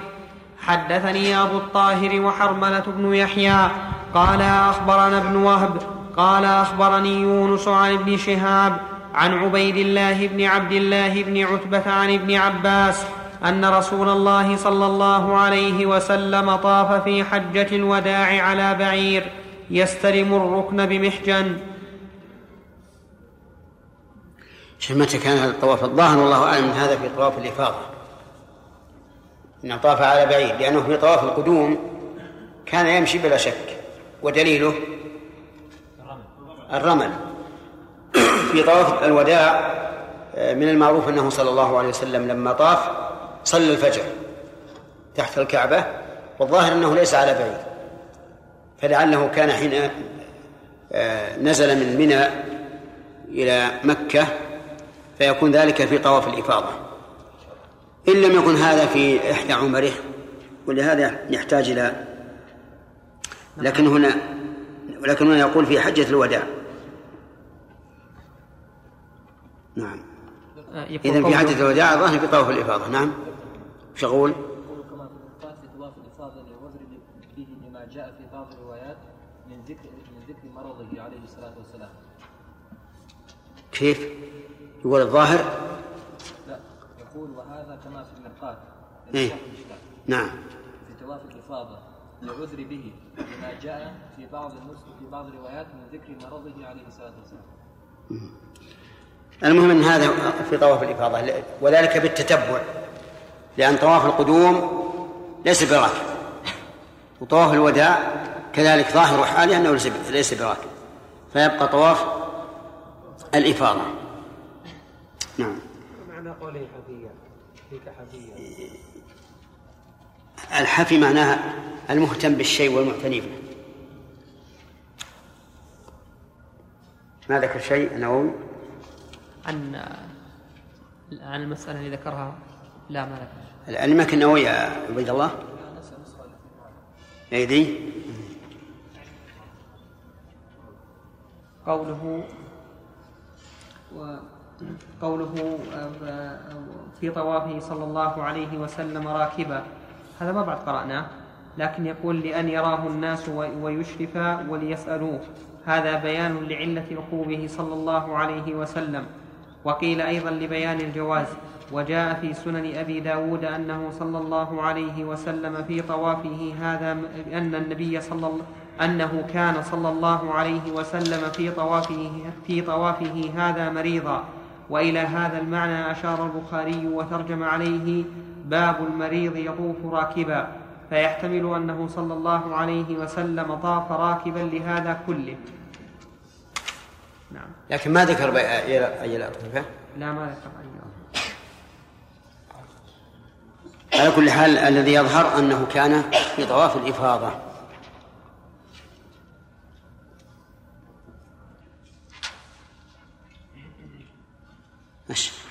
حدثني أبو الطاهر وحرملة بن يحيى. قال أخبرنا ابن وهب. قال أخبرني يونس عن ابن شهاب عن عبيد الله بن عبد الله بن عتبة عن ابن عباس أن رسول الله صلى الله عليه وسلم طاف في حجة الوداع على بعير. يستلم الركن بمحجن. متى كان الطواف. الظاهر والله أعلم هذا في طواف الإفاضة. إنه طاف على بعيد لأنه في طواف القدوم كان يمشي بلا شك. ودليله الرمل. *clears throat* في طواف الوداع من المعروف أنه صلى الله عليه وسلم لما طاف صلى الفجر تحت الكعبة والظاهر أنه ليس على بعيد. فلعله كان حين آه، نزل من منى إلى مكة فيكون ذلك في طواف الإفاضة. إن لم يكن هذا في إحدى عمره ولهذا يحتاج إلى لكن هنا ولكن هنا يقول في حجة الوداع. نعم. آه، إذا في حجة الوداع ظاهر في طواف الإفاضة. نعم. شغول كيف؟ يقول الظاهر؟ لا يقول وهذا كما في المرقات إيه؟ نعم. في طواف الإفاضة لعذر به لما جاء في بعض النسخ في بعض الروايات من ذكر مرضه عليه الصلاة والسلام. المهم إن هذا في طواف الإفاضة وذلك بالتتبع لأن طواف القدوم ليس براكب. وطواف الوداع كذلك ظاهر حاله أنه ليس براكب. فيبقى طواف الإفاضة. نعم. معنى قوله حفية فيك حفية. الحفي معناها المهتم بالشيء والمعتني به. ما ذكر شيء النووي؟ عن عن المسألة اللي ذكرها لا ما ذكر. الإمام النووي يا عبيد الله. أيدي؟ قوله وقوله آه، في طوافه صلى الله عليه وسلم راكبا. هذا ما بعد قرأناه لكن يقول لأن يراه الناس ويشرفا وليسألوه. هذا بيان لعلة ركوبه صلى الله عليه وسلم. وقيل أيضا لبيان الجواز. وجاء في سنن أبي داود أنه صلى الله عليه وسلم في طوافه هذا أن النبي صلى الله أنه كان صلى الله عليه وسلم في طوافه في طوافه هذا مريضا. وإلى هذا المعنى أشار البخاري وترجم عليه باب المريض يطوف راكبا. فيحتمل أنه صلى الله عليه وسلم طاف راكبا لهذا كله. نعم. لكن ما ذكر أي الأطرفة لا ما ذكر أي على كل حال الذي يظهر أنه كان في طواف الإفاضة.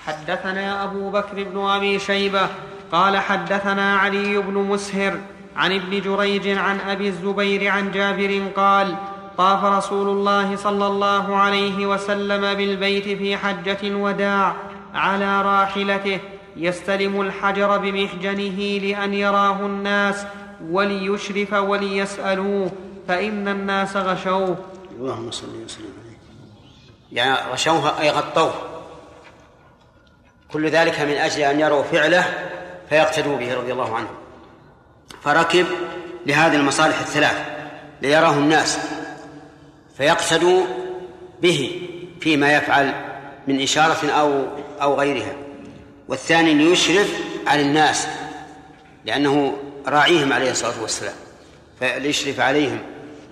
حدثنا أبو بكر بن أبي شيبة قال حدثنا علي بن مسهر عن ابن جريج عن أبي الزبير عن جابر قال طاف رسول الله صلى الله عليه وسلم بالبيت في حجة الوداع على راحلته يستلم الحجر بمحجنه لأن يراه الناس وليشرف وليسألوه فإن الناس غشوه. اللهم صل وسلم عليه. يعني غشوه أي غطوه. كل ذلك من أجل أن يروا فعله فيقتدوا به رضي الله عنه. فركب لهذه المصالح الثلاث ليراه الناس فيقتدوا به فيما يفعل من إشارة أو أو غيرها. والثاني ليشرف على الناس لأنه راعيهم عليه الصلاة والسلام فليشرف عليهم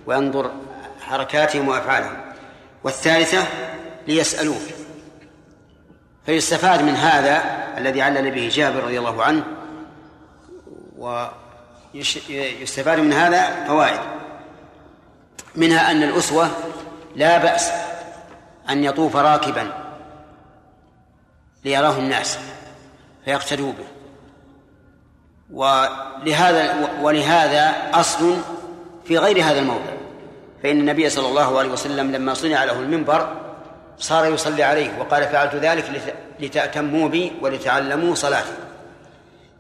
وينظر حركاتهم وأفعالهم. والثالثة ليسألوه. فيستفاد من هذا الذي علل به جابر رضي الله عنه ويستفاد من هذا فوائد. منها أن الأسوة لا بأس أن يطوف راكبا ليراه الناس فيقتدوا به. ولهذا ولهذا أصل في غير هذا الموضع. فإن النبي صلى الله عليه وسلم لما صنع له المنبر صار يصلي عليه وقال فعلت ذلك لتأتموا بي ولتعلموا صلاتي.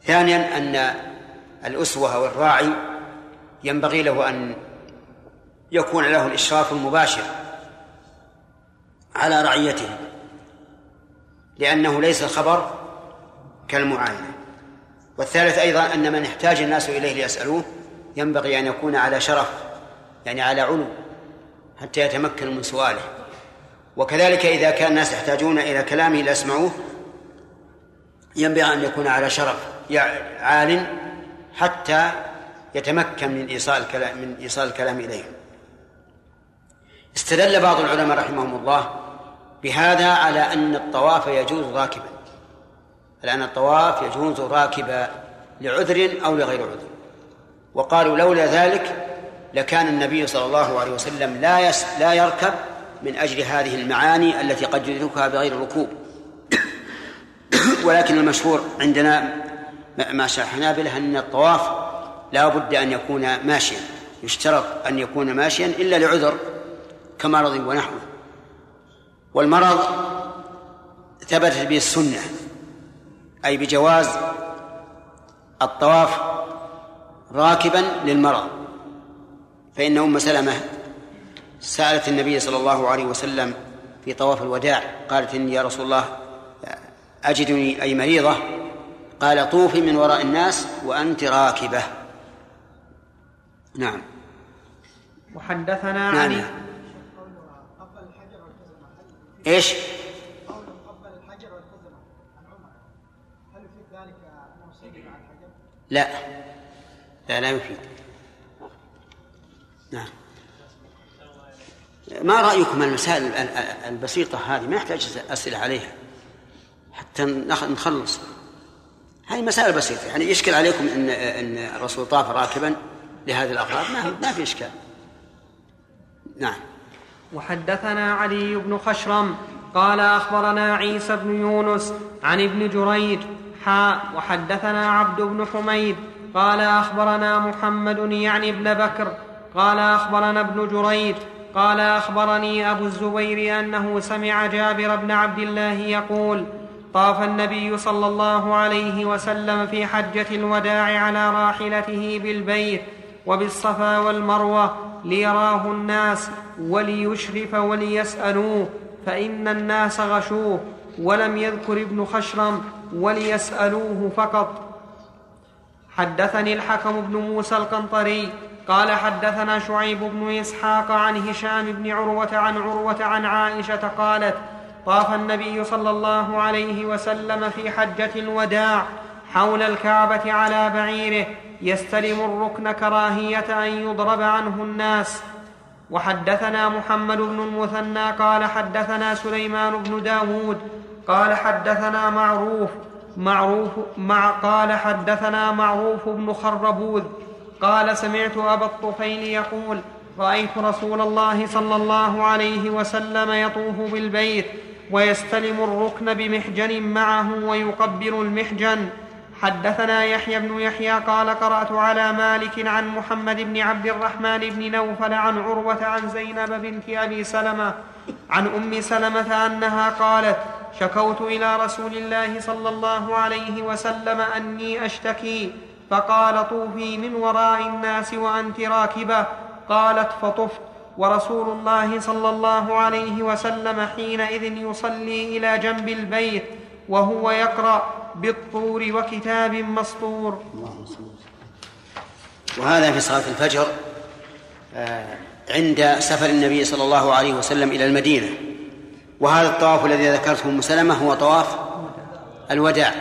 ثانيا أن الأسوة والراعي ينبغي له أن يكون له الإشراف المباشر على رعيته لأنه ليس الخبر كالمعاينة. والثالث أيضا أن من احتاج الناس إليه ليسألوه ينبغي أن يكون على شرف يعني على علو حتى يتمكن من سؤاله. وكذلك إذا كان الناس يحتاجون إلى كلامه ليسمعوه ينبغي أن يكون على شرف عال حتى يتمكن من إيصال الكلام من إيصال الكلام إليهم. استدل بعض العلماء رحمهم الله بهذا على أن الطواف يجوز راكبا. لأن الطواف يجوز راكبا لعذر أو لغير عذر. وقالوا لولا ذلك لكان النبي صلى الله عليه وسلم لا يس لا يركب من أجل هذه المعاني التي قد يدركها بغير ركوب. ولكن المشهور عندنا ما الحنابلة أن الطواف لا بد أن يكون ماشيا يشترط أن يكون ماشيا إلا لعذر كمرض ونحوه. والمرض ثبتت به السنة أي بجواز الطواف راكبا للمرض. فإن أم سلمة سألت النبي صلى الله عليه وسلم في طواف الوداع قالت إني يا رسول الله أجدني أي مريضة؟ قال طوفي من وراء الناس وأنت راكبة. نعم. وحدثنا نعم. علي إيش؟ لا. لا لا يفيد. نعم. ما رأيكم المسائل البسيطة هذه؟ ما يحتاج أسئلة عليها حتى نخلص. هذه مسائل بسيطة. يعني يشكل عليكم أن أن الرسول طاف راكبا لهذه الأغراض ما ما في إشكال. نعم. وحدثنا علي بن خشرم قال أخبرنا عيسى بن يونس عن ابن جريج حاء وحدثنا عبد بن حميد قال أخبرنا محمد يعني ابن بكر قال أخبرنا ابن جريج قال أخبرني أبو الزبير أنه سمع جابر بن عبد الله يقول طاف النبي صلى الله عليه وسلم في حجة الوداع على راحلته بالبيت وبالصفا والمروة ليراه الناس وليشرف وليسألوه فإن الناس غشوه ولم يذكر ابن خشرم وليسألوه فقط. حدثني الحكم بن موسى القنطري قال حدثنا شعيب بن إسحاق عن هشام بن عروة عن عروة عن عائشة قالت طاف النبي صلى الله عليه وسلم في حجة الوداع حول الكعبة على بعيره يستلم الركن كراهية أن يضرب عنه الناس. وحدثنا محمد بن المثنى قال حدثنا سليمان بن داود قال حدثنا معروف معروف مع قال حدثنا معروف بن خربوذ قال سمعت أبا الطفيل يقول رأيت رسول الله صلى الله عليه وسلم يطوف بالبيت ويستلم الركن بمحجن معه ويقبل المحجن. حدثنا يحيى بن يحيى قال قرأت على مالك عن محمد بن عبد الرحمن بن نوفل عن عروة عن زينب بنت أبي سلمة عن أم سلمة أنها قالت شكوت إلى رسول الله صلى الله عليه وسلم أني أشتكي. فقال طوفي من وراء الناس وأنت راكبة؟ قالت فطفت. ورسول الله صلى الله عليه وسلم حينئذ يصلي إلى جنب البيت وهو يقرأ بالطور وكتاب مسطور. وهذا في صلاة الفجر آه، عند سفر النبي صلى الله عليه وسلم إلى المدينة. وهذا الطواف الذي ذكرته أم سلمة هو طواف الوداع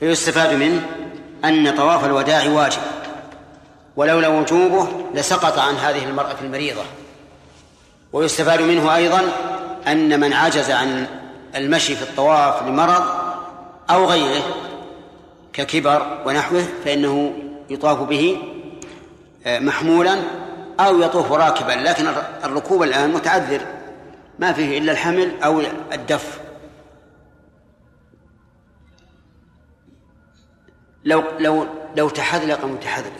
فيستفاد منه أن طواف الوداع واجب ولولا وجوبه لسقط عن هذه المرأة المريضة. ويستفاد منه أيضا أن من عجز عن المشي في الطواف لمرض أو غيره ككبر ونحوه فإنه يطاف به آه، محمولا أو يطوف راكبا. لكن الركوب الآن متعذر ما فيه إلا الحمل أو الدف. لو لو لو تحذلق متحذلق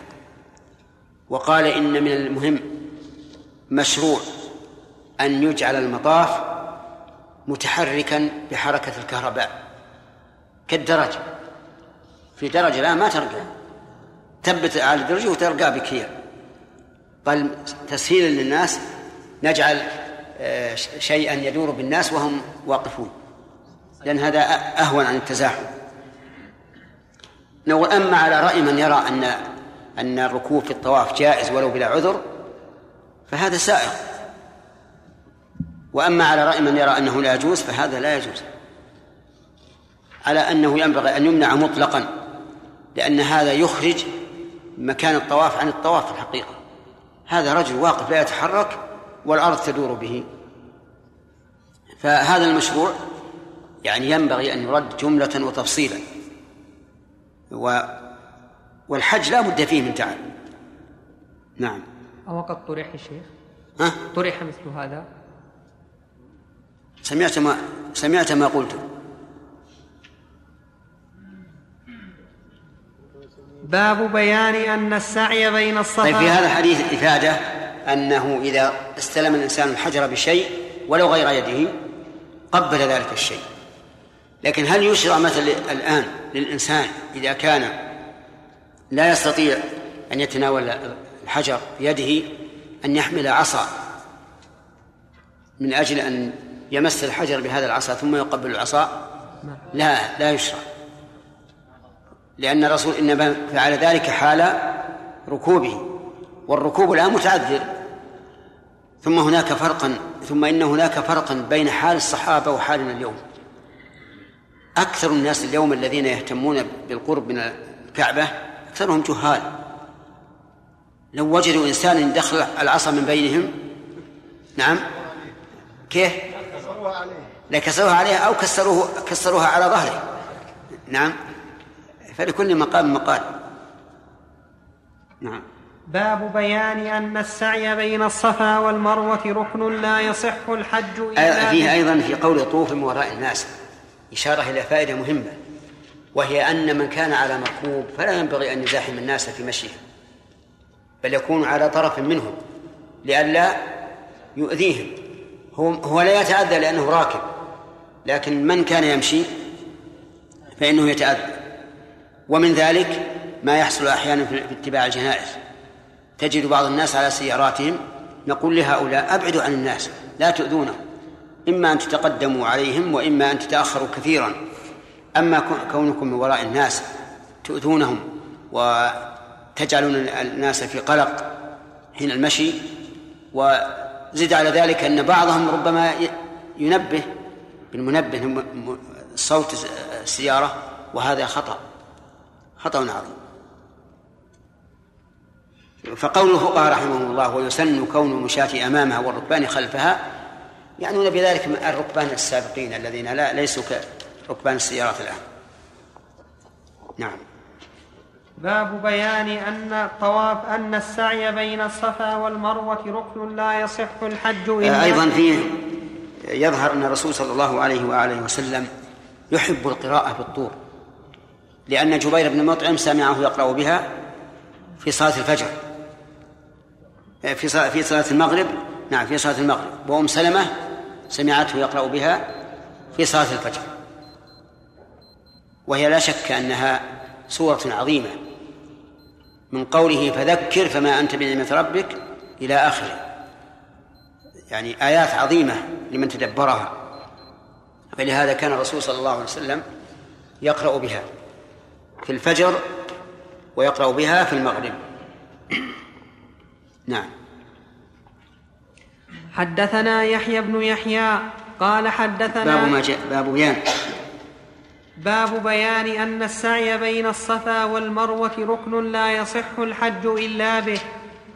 وقال إن من المهم مشروع أن يجعل المطاف متحركا بحركة الكهرباء كالدرجة في درجة الآن ما ترقى تثبت على الدرجة وترقى بك قال تسهيلا للناس نجعل آه، شيئا يدور بالناس وهم واقفون. لأن هذا أهون عن التزاحم. نقول أما على رأي من يرى أن أن الركوب في الطواف جائز ولو بلا عذر فهذا سائغ. وأما على رأي من يرى أنه لا يجوز فهذا لا يجوز. على أنه ينبغي أن يمنع مطلقا لأن هذا يخرج مكان الطواف عن الطواف في الحقيقة. هذا رجل واقف لا يتحرك والأرض تدور به. فهذا المشروع يعني ينبغي أن يرد جملة وتفصيلا. و والحج لا بد فيه من تعب. نعم. أو قد طرح الشيخ ها؟ طرح مثل هذا؟ سمعت ما سمعت ما قلت. باب بيان أن السعي بين الصفا. طيب في هذا الحديث إفادة أنه إذا استلم الإنسان الحجر بشيء ولو غير يده قبل ذلك الشيء. لكن هل يشرع مثلا الآن للإنسان إذا كان لا يستطيع أن يتناول الحجر بيده أن يحمل عصا من أجل أن يمس الحجر بهذا العصا ثم يقبل العصا؟ لا لا يشرع. لأن الرسول إنما فعل ذلك حال ركوبه والركوب الآن متعذر. ثم هناك فرقا ثم إن هناك فرقا بين حال الصحابة وحالنا اليوم. أكثر الناس اليوم الذين يهتمون بالقرب من الكعبة أكثرهم جهال. لو وجدوا إنسانا دخل العصا من بينهم نعم كيف؟ لكسروها عليه. أو كسروه كسروها على ظهره. نعم فلكل مقام مقال. نعم. باب بيان أن السعي بين الصفا والمروة ركن لا يصح الحج إلا فيه أيضا في قول طوف من وراء الناس. إشارة إلى فائدة مهمة وهي أن من كان على مركوب فلا ينبغي أن يزاحم الناس في مشيهم بل يكون على طرف منهم لئلا يؤذيهم. هو هو لا يتأذى لأنه راكب لكن من كان يمشي فإنه يتأذى. ومن ذلك ما يحصل أحيانا في اتباع الجنائز. تجد بعض الناس على سياراتهم نقول لهؤلاء أبعدوا عن الناس لا تؤذونهم إما أن تتقدموا عليهم وإما أن تتأخروا كثيرا. أما كونكم من وراء الناس تؤذونهم وتجعلون الناس في قلق حين المشي وزد على ذلك أن بعضهم ربما ينبه بالمنبه صوت السيارة وهذا خطأ خطأ عظيم. فقول الفقهاء رحمهم الله ويسن كون المشاة أمامها والركبان خلفها يعنون بذلك الركبان السابقين الذين لا ليسوا كركبان السيارات الآن. نعم. باب بيان أن الطواف أن السعي بين الصفا والمروة ركن لا يصح الحج إلا أيضا فيه يظهر أن الرسول صلى الله عليه وآله وسلم يحب القراءة في الطور لأن جبير بن مطعم سمعه يقرأ بها في صلاة الفجر. في صلاة في صلاة المغرب. نعم في صلاة المغرب. وأم سلمة سمعته يقرأ بها في صلاة الفجر. وهي لا شك أنها سورة عظيمة. من قوله فذكر فما أنت بنعمة ربك إلى آخره. يعني آيات عظيمة لمن تدبرها. فلهذا كان الرسول صلى الله عليه وسلم يقرأ بها في الفجر ويقرأ بها في المغرب. *clears throat* نعم. حدثنا يحيى بن يحيى قال حدثنا باب ما جاء باب بيان. باب بيان أن السعي بين الصفا والمروة ركن لا يصح الحج إلا به.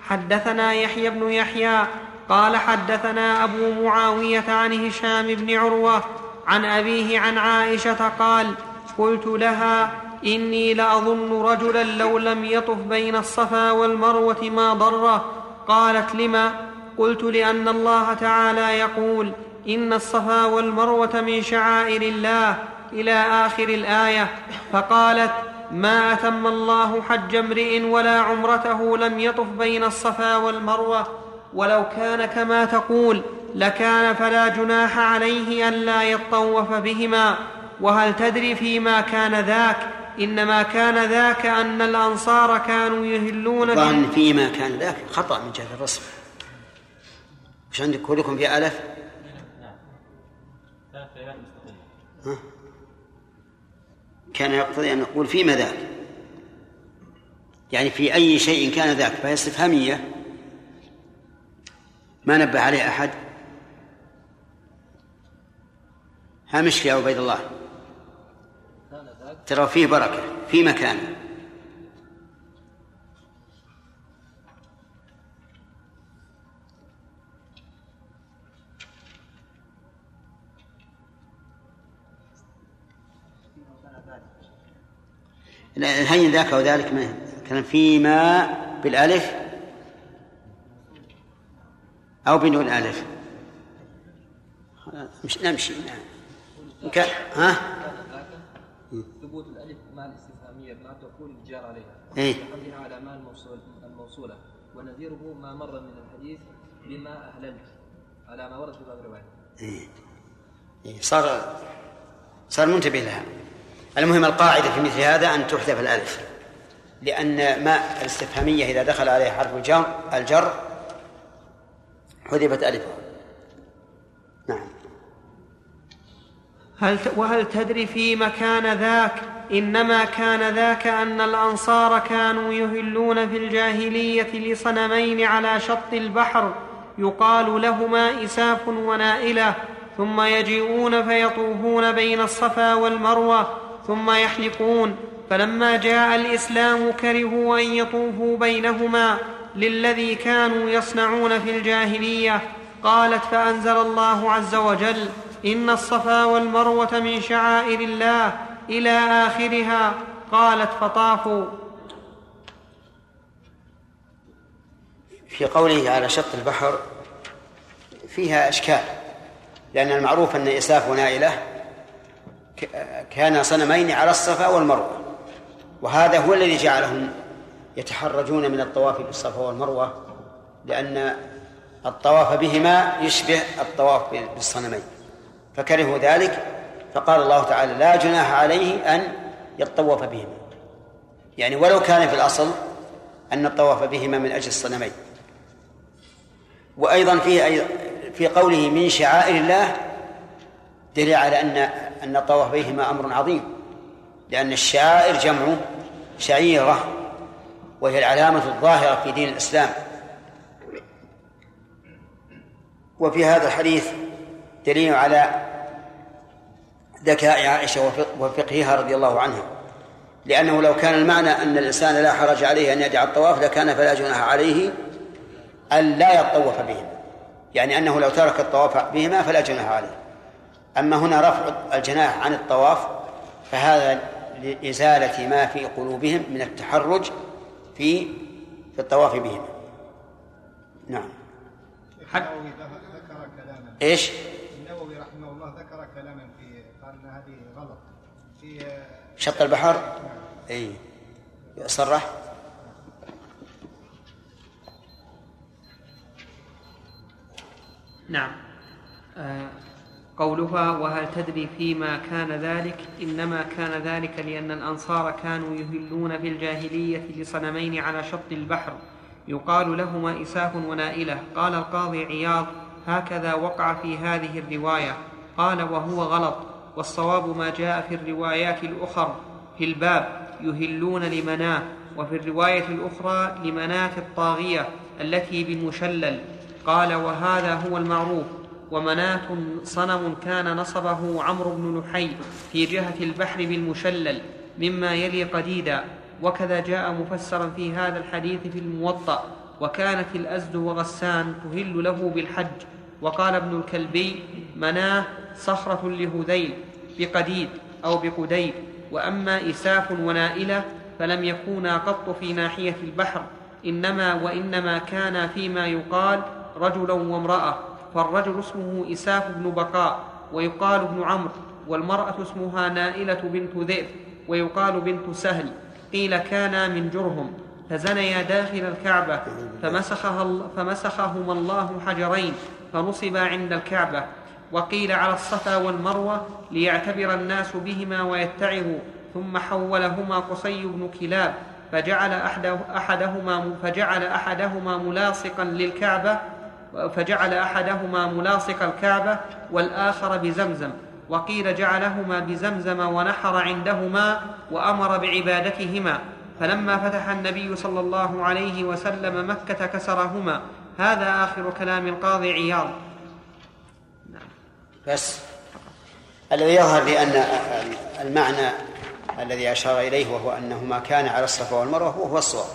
حدثنا يحيى بن يحيى قال حدثنا أبو معاوية عن هشام بن عروة عن أبيه عن عائشة قال قلت لها إني لأظن رجلا لو لم يطف بين الصفا والمروة ما ضره. قالت لما؟ قلت لأن الله تعالى يقول إن الصفا والمروة من شعائر الله إلى آخر الآية فقالت ما أتم الله حج امرئ ولا عمرته لم يطف بين الصفا والمروة ولو كان كما تقول لكان فلا جناح عليه الا يطوف بهما. وهل تدري فيما كان ذاك؟ إنما كان ذاك أن الأنصار كانوا يهلون ظن فيما كان ذاك خطأ من جهة الرسم وش عندك كلكم في ألف؟ ها؟ كان يقتضي أن نقول فيما ذاك. يعني في أي شيء كان ذاك فهي استفهامية. ما نبه عليه أحد؟ هامش يا عبيد الله؟ ترى فيه بركة في مكان هين ذاك وذلك ما كان فيما بالألف أو بدون ألف. مش نمشي نعم ها؟ ثبوت الألف مع الاستفهامية ما تقول الجار عليها. إيه. على ما الموصولة. ونذيره ما مر من الحديث بما أهللت على ما ورد في بعض الروايات. إيه. إيه. صار صار منتبه لها. المهم القاعدة في مثل هذا أن تحذف الألف لأن ما الاستفهامية إذا دخل عليها حرف الجر الجر حذفت ألفها نعم. هل وهل تدري في مكان ذاك؟ إنما كان ذاك أن الأنصار كانوا يهلون في الجاهلية لصنمين على شط البحر يقال لهما إساف ونائلة ثم يجيئون فيطوفون بين الصفا والمروة ثم يحلقون فلما جاء الإسلام كرهوا أن يطوفوا بينهما للذي كانوا يصنعون في الجاهلية. قالت فأنزل الله عز وجل إن الصفا والمروة من شعائر الله إلى آخرها. قالت فطافوا. في قوله على شط البحر فيها أشكال لأن المعروف أن اساف ونائله كان صنمين على الصفا والمروة وهذا هو الذي جعلهم يتحرجون من الطواف بالصفا والمروة لأن الطواف بهما يشبه الطواف بالصنمين. فكرهوا ذلك فقال الله تعالى لا جناح عليه أن يطوف بهما. يعني ولو كان في الأصل أن الطواف بهما من أجل الصنمين. وأيضا في في قوله من شعائر الله دليل على أن أن الطواف بهما أمر عظيم لأن الشعائر جمع شعيرة وهي العلامة الظاهرة في دين الإسلام. وفي هذا الحديث دليل على ذكاء عائشة وفقهها رضي الله عنها. لأنه لو كان المعنى أن الإنسان لا حرج عليه أن يدع الطواف لكان فلا جناح عليه أن لا يطوف بهما. يعني أنه لو ترك الطواف بهما فلا جناح عليه. أما هنا رفع الجناح عن الطواف فهذا لإزالة ما في قلوبهم من التحرج في في الطواف بهما نعم. حد ذكر كلاما. إيش؟ النووي رحمه الله ذكر كلاما في قال ان هذه غلط. في شط البحر؟ إي. صرح. نعم. آه قولها وهل تدري فيما كان ذلك؟ إنما كان ذلك لأن الأنصار كانوا يهلون في الجاهلية لصنمين على شط البحر. يقال لهما إساف ونائلة. قال القاضي عياض هكذا وقع في هذه الرواية. قال وهو غلط. والصواب ما جاء في الروايات الأخر. في الباب يهلون لمناه. وفي الرواية الأخرى لمناة الطاغية التي بالمشلل قال وهذا هو المعروف. ومناة صنم كان نصبه عمرو بن لحي في جهة البحر بالمشلل مما يلي قديدا وكذا جاء مفسرا في هذا الحديث في الموطأ وكانت الأزد وغسان تهل له بالحج. وقال ابن الكلبي مناة صخرة لهذيل بقديد أو بقديد وأما إساف ونائلة فلم يكونا قط في ناحية البحر إنما وإنما كانا فيما يقال رجلا وامرأة. فالرجل اسمه إساف بن بقاء ويقال ابن عمرو والمرأة اسمها نائلة بنت ذئب ويقال بنت سهل. قيل كانا من جرهم. فزنيا داخل الكعبة فمسخها فمسخهما الله حجرين فنصبا عند الكعبة. وقيل على الصفا والمروة ليعتبر الناس بهما ويتعظوا. ثم حولهما قصي بن كلاب فجعل أحدهما فجعل أحدهما ملاصقا للكعبة فجعل أحدهما ملاصق الكعبة والآخر بزمزم وقيل جعلهما بزمزم ونحر عندهما وأمر بعبادتهما. فلما فتح النبي صلى الله عليه وسلم مكة كسرهما. هذا آخر كلام القاضي عياض. بس الذي يظهر لي أن المعنى الذي أشار إليه وهو أنهما كان على الصفا والمروة وهو الصواب.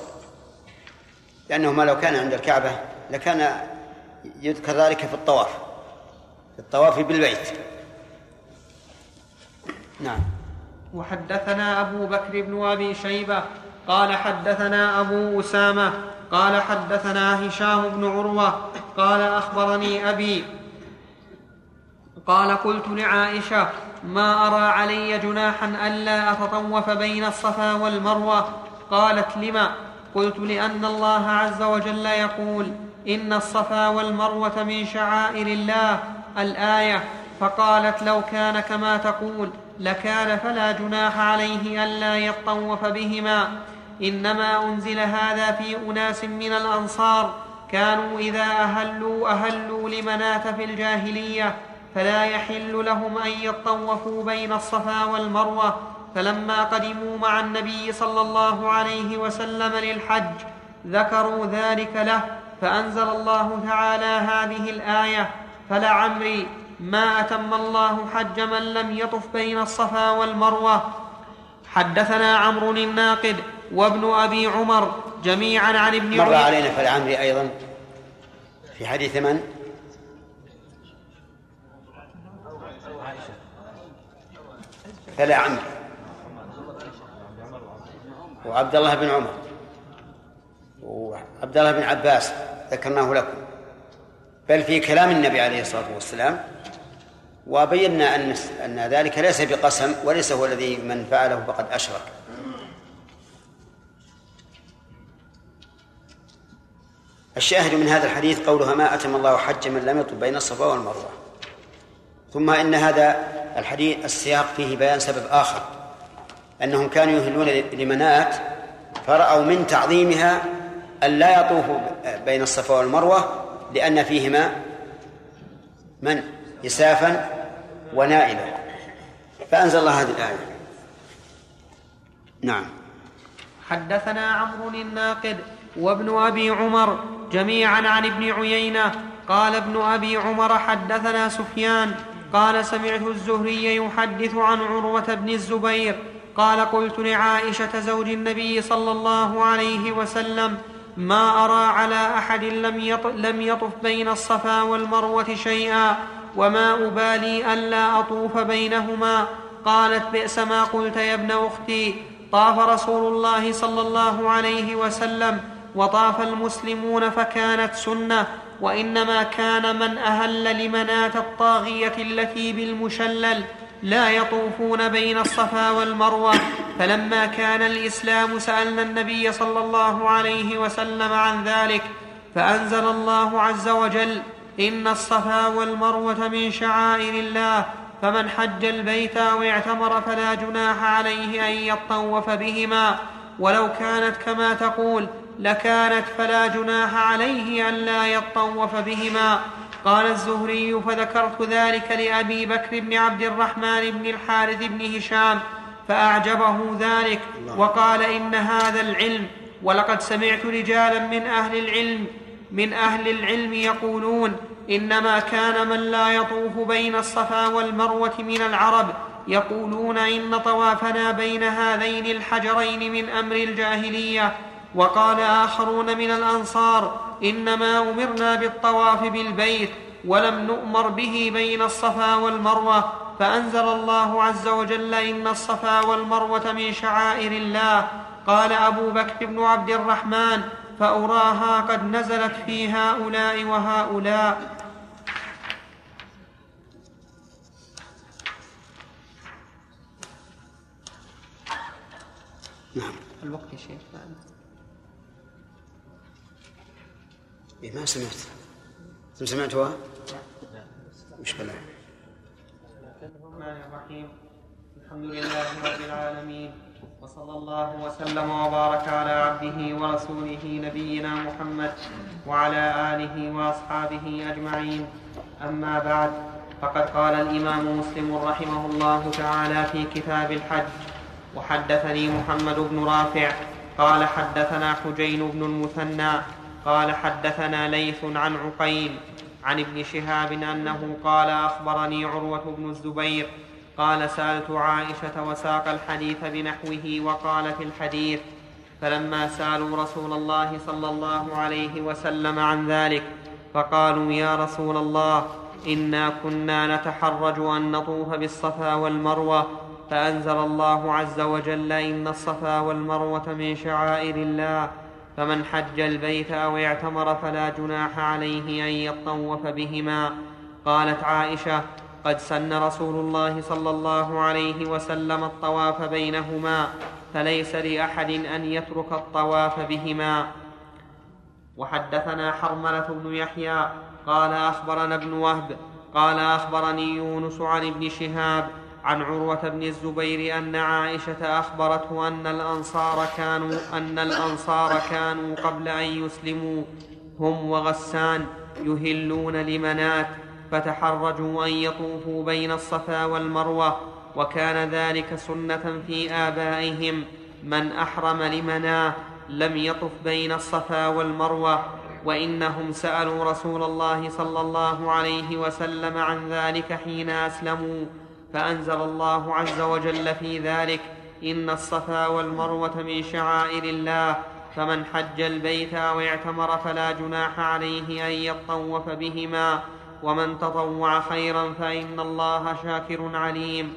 لأنهما لو كان عند الكعبة لكان يذكر ذلك في الطواف. في الطواف بالبيت. نعم. وحدثنا أبو بكر بن أبي شيبة قال حدثنا أبو أسامة قال حدثنا هشام بن عروة قال أخبرني أبي قال قلت لعائشة ما أرى علي جناحا ألا أتطوف بين الصفا والمروة؟ قالت لم قلت لأن الله عز وجل يقول إن الصفا والمروة من شعائر الله الآية فقالت لو كان كما تقول لكان فلا جناح عليه ألا يطوف بهما. إنما أنزل هذا في أناس من الأنصار كانوا إذا أهلوا أهلوا لمناة في الجاهلية فلا يحل لهم أن يطوفوا بين الصفا والمروة. فلما قدموا مع النبي صلى الله عليه وسلم للحج ذكروا ذلك له فأنزل الله تعالى هذه الآية فلعمري ما أتم الله حج من لم يطف بين الصفا والمروة. حدثنا عمرو الناقد وابن أبي عمر جميعا عن ابن مر علينا فلعمري أيضا. في حديث من؟ فلا عمرو وعبد الله بن عمر. وعبد الله بن عباس ذكرناه لكم. بل في كلام النبي عليه الصلاة والسلام وبينا أن أن ذلك ليس بقسم وليس هو الذي من فعله فقد أشرك. الشاهد من هذا الحديث قولها ما أتم الله حج من لم يطب بين الصفا والمروة. ثم إن هذا الحديث السياق فيه بيان سبب آخر. أنهم كانوا يهلون لمنات فرأوا من تعظيمها أن لا يطوفوا بين الصفا والمروة لأن فيهما من؟ إسافا ونائلة فأنزل الله هذه الآية. نعم. حدثنا عمرو الناقد وابن أبي عمر جميعا عن ابن عيينة قال ابن أبي عمر حدثنا سفيان قال سمعت الزهري يحدث عن عروة بن الزبير قال قلت لعائشة زوج النبي صلى الله عليه وسلم ما أرى على أحد لم, لم يطف بين الصفا والمروة شيئا وما أبالي الا أطوف بينهما. قالت بئس ما قلت يا ابن أختي. طاف رسول الله صلى الله عليه وسلم وطاف المسلمون فكانت سنة. وإنما كان من أهل لمناة الطاغية التي بالمشلل. لا يطوفون بين الصفا والمروة. فلما كان الإسلام سألنا النبي صلى الله عليه وسلم عن ذلك فأنزل الله عز وجل إن الصفا والمروة من شعائر الله فمن حج البيت أو اعتمر فلا جناح عليه أن يطوف بهما. ولو كانت كما تقول لكانت فلا جناح عليه الا يطوف بهما. قال الزهري فذكرت ذلك لأبي بكر بن عبد الرحمن بن الحارث بن هشام فأعجبه ذلك وقال إن هذا العلم ولقد سمعت رجالا من أهل العلم من أهل العلم يقولون إنما كان من لا يطوف بين الصفا والمروة من العرب يقولون إن طوافنا بين هذين الحجرين من أمر الجاهلية وقال آخرون من الأنصار إنما أمرنا بالطواف بالبيت ولم نؤمر به بين الصفا والمروة فأنزل الله عز وجل إن الصفا والمروة من شعائر الله. قال أبو بكر بن عبد الرحمن فاراها قد نزلت في هؤلاء وهؤلاء. نعم. الوقت يا شيخ. إيه ما سمعت. ثم سمعتها؟ مشكلة الرحمن الرحيم. الحمد لله رب العالمين. وصلى الله وسلم وبارك على عبده ورسوله نبينا محمد وعلى آله وأصحابه أجمعين. أما بعد فقد قال الإمام مسلم رحمه الله تعالى في كتاب الحج وحدثني محمد بن رافع قال حدثنا حجين بن المثنى قال حدثنا ليث عن عقيل عن ابن شهاب أنه قال أخبرني عروة بن الزبير قال سألت عائشة وساق الحديث بنحوه وقال في الحديث فلما سألوا رسول الله صلى الله عليه وسلم عن ذلك فقالوا يا رسول الله إنا كنا نتحرج أن نطوف بالصفا والمروة فأنزل الله عز وجل إن الصفا والمروة من شعائر الله فمن حج البيت أو اعتمر فلا جناح عليه أن يطوف بهما. قالت عائشة قد سن رسول الله صلى الله عليه وسلم الطواف بينهما فليس لأحد أن يترك الطواف بهما. وحدثنا حرملة بن يحيى قال أخبرنا ابن وهب قال أخبرني يونس عن ابن شهاب عن عروة بن الزبير أن عائشة أخبرته أن الأنصار كانوا أن الأنصار كانوا قبل أن يسلموا. هم وغسان يهلون لمنات فتحرجوا أن يطوفوا بين الصفا والمروة وكان ذلك سنة في آبائهم. من أحرم لمناة لم يطف بين الصفا والمروة وإنهم سألوا رسول الله صلى الله عليه وسلم عن ذلك حين أسلموا. فأنزل الله عز وجل في ذلك إن الصفا والمروة من شعائر الله فمن حج البيت أو اعتمر فلا جناح عليه أن يطوف بهما ومن تطوع خيرا فإن الله شاكر عليم.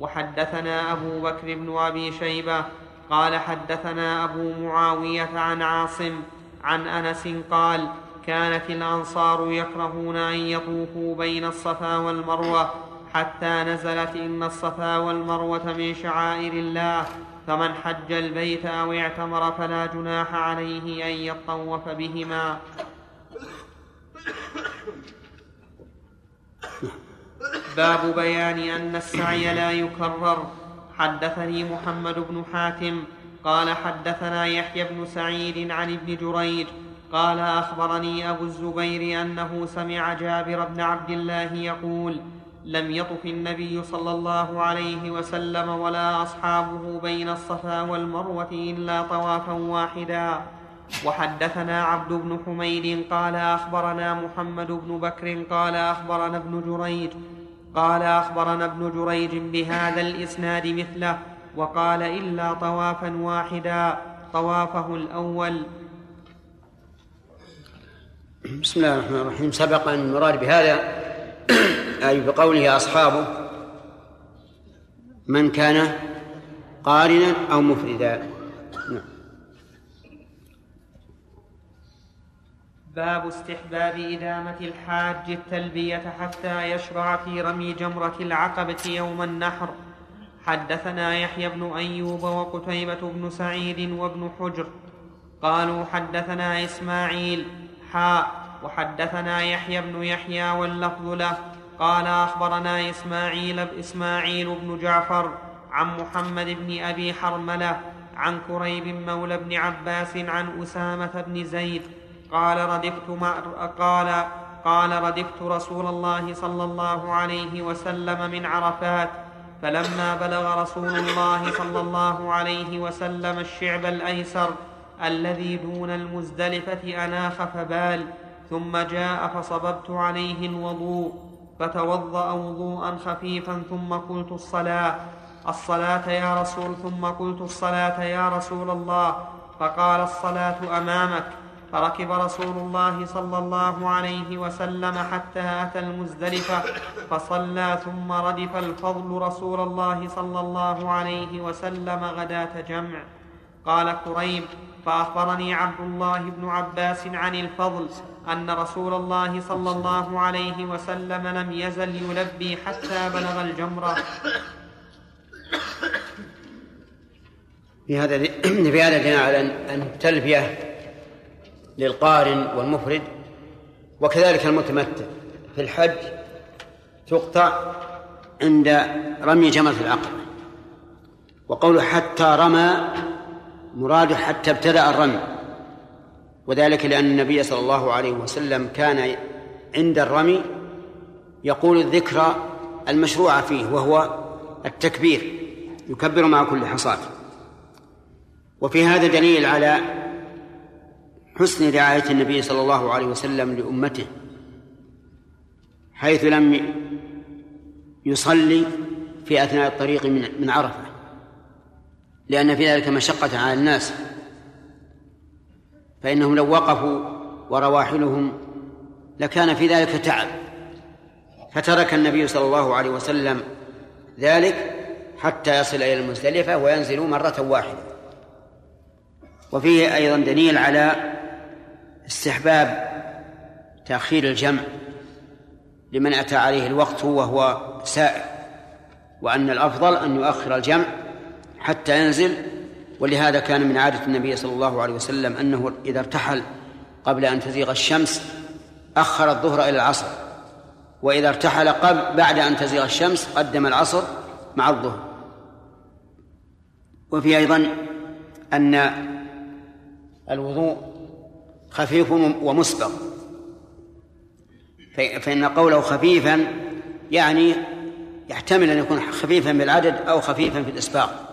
وحدثنا أبو بكر بن أبي شيبة قال حدثنا أبو معاوية عن عاصم عن أنس قال كانت الأنصار يكرهون أن يطوفوا بين الصفا والمروة حتى نزلت إن الصفا والمروة من شعائر الله فمن حج البيت أو اعتمر فلا جناح عليه أن يطوف بهما. باب بيان أن السعي لا يكرر. حدثني محمد بن حاتم قال حدثنا يحيى بن سعيد عن ابن جريج قال أخبرني أبو الزبير أنه سمع جابر بن عبد الله يقول لم يطف النبي صلى الله عليه وسلم ولا أصحابه بين الصفا والمروة إلا طوافا واحدا. وحدثنا عبد بن حميد قال أخبرنا محمد بن بكر قال أخبرنا ابن جريج قال أخبرنا ابن جريج بهذا الإسناد مثله وقال إلا طوافا واحدا. طوافه الأول. بسم الله الرحمن الرحيم. سبق أن المراد بهذا آي بقوله أصحابه من كان قارنا أو مفردا. نعم. باب استحباب إدامة الحاج التلبية حتى يشرع في رمي جمرة العقبة يوم النحر. حدثنا يحيى بن أيوب وقتيبة بن سعيد وابن حجر. قالوا حدثنا إسماعيل حاء. وحدثنا يحيى بن يحيى واللفظ له. قال أخبرنا إسماعيل إسماعيل بن جعفر عن محمد بن أبي حرملة عن كريب مولى بن عباس عن أسامة بن زيد قال ردفت مع قال قال ردفت رسول الله صلى الله عليه وسلم من عرفات فلما بلغ رسول الله صلى الله عليه وسلم الشعب الأيسر الذي دون المزدلفة أناخ فبال ثم جاء فصببت عليه الوضوء فتوضأ وضوءا خفيفا ثم قلت الصلاة. الصلاة يا رسول ثم قلت الصلاة يا رسول الله. فقال الصلاة أمامك. فركب رسول الله صلى الله عليه وسلم حتى أتى المزدلفة فصلى ثم ردف الفضل رسول الله صلى الله عليه وسلم غداة جمع. قال كريم فأخبرني عبد الله بن عباس عن الفضل أن رسول الله صلى الله عليه وسلم لم يزل يلبي حتى بلغ الجمرة. في هذا في هذا دليل على أن التلبية للقارن والمفرد وكذلك المتمتع. في الحج تقطع عند رمي جمرة العقبة. وقوله حتى رمى مراد حتى ابتدأ الرمي. وذلك لأن النبي صلى الله عليه وسلم كان عند الرمي يقول الذكرى المشروعة فيه وهو التكبير يكبر مع كل حصاة وفي هذا دليل على حسن رعاية النبي صلى الله عليه وسلم لأمته حيث لم يصلي في أثناء الطريق من عرفة. لأن في ذلك مشقة على الناس. فإنهم لو وقفوا ورواحلهم لكان في ذلك تعب. فترك النبي صلى الله عليه وسلم ذلك حتى يصل إلى المزدلفة وينزل مرة واحدة. وفيه أيضا دليل على استحباب تأخير الجمع لمن أتى عليه الوقت وهو سائر وأن الأفضل أن يؤخر الجمع حتى ينزل ولهذا كان من عادة النبي صلى الله عليه وسلم أنه إذا ارتحل قبل أن تزيغ الشمس أخر الظهر إلى العصر وإذا ارتحل قبل بعد أن تزيغ الشمس قدم العصر مع الظهر. وفي أيضا أن الوضوء خفيف ومسبق. فإن قوله خفيفا يعني يحتمل أن يكون خفيفا بالعدد أو خفيفا في الإسباق.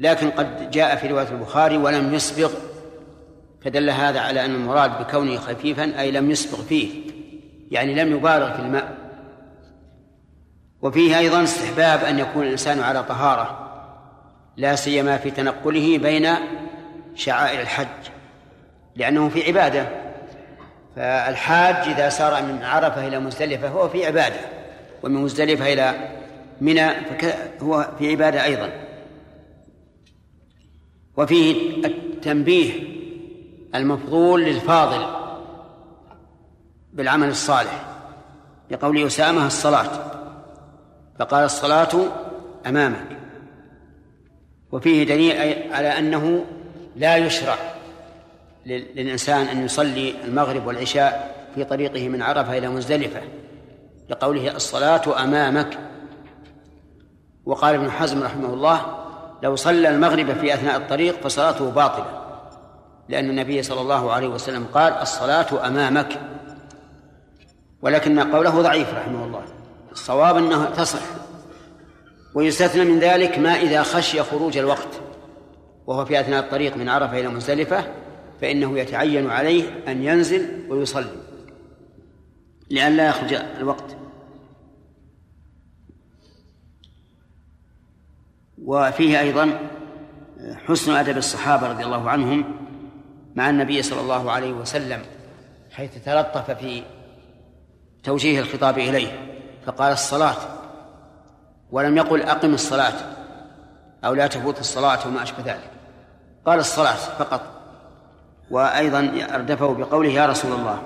لكن قد جاء في رواية البخاري ولم يسبق فدل هذا على أن المراد بكونه خفيفا أي لم يسبق فيه يعني لم يبالغ في الماء. وفيه أيضا استحباب أن يكون الإنسان على طهارة لا سيما في تنقله بين شعائر الحج لأنه في عبادة. فالحاج إذا سار من عرفة إلى مزدلفة هو في عبادة ومن مزدلفة إلى منى هو في عبادة أيضا. وفيه التنبيه المفضول للفاضل بالعمل الصالح لقول أسامة الصلاة فقال الصلاة أمامك. وفيه دليل على أنه لا يشرع للإنسان أن يصلي المغرب والعشاء في طريقه من عرفة إلى مزدلفة لقوله الصلاة أمامك. وقال ابن حزم رحمه الله لو صلى المغرب في أثناء الطريق فصلاته باطلة. لأن النبي صلى الله عليه وسلم قال الصلاة أمامك. ولكن قوله ضعيف رحمه الله. الصواب أنه تصح. ويستثنى من ذلك ما إذا خشي خروج الوقت. وهو في أثناء الطريق من عرفة إلى مزدلفة فإنه يتعين عليه أن ينزل ويصلي. لئلا يخرج الوقت. وفيه أيضا حسن أدب الصحابة رضي الله عنهم مع النبي صلى الله عليه وسلم حيث تلطف في توجيه الخطاب إليه فقال الصلاة. ولم يقل أقم الصلاة أو لا تفوت الصلاة وما أشبه ذلك. قال الصلاة فقط. وأيضا أردفه بقوله يا رسول الله.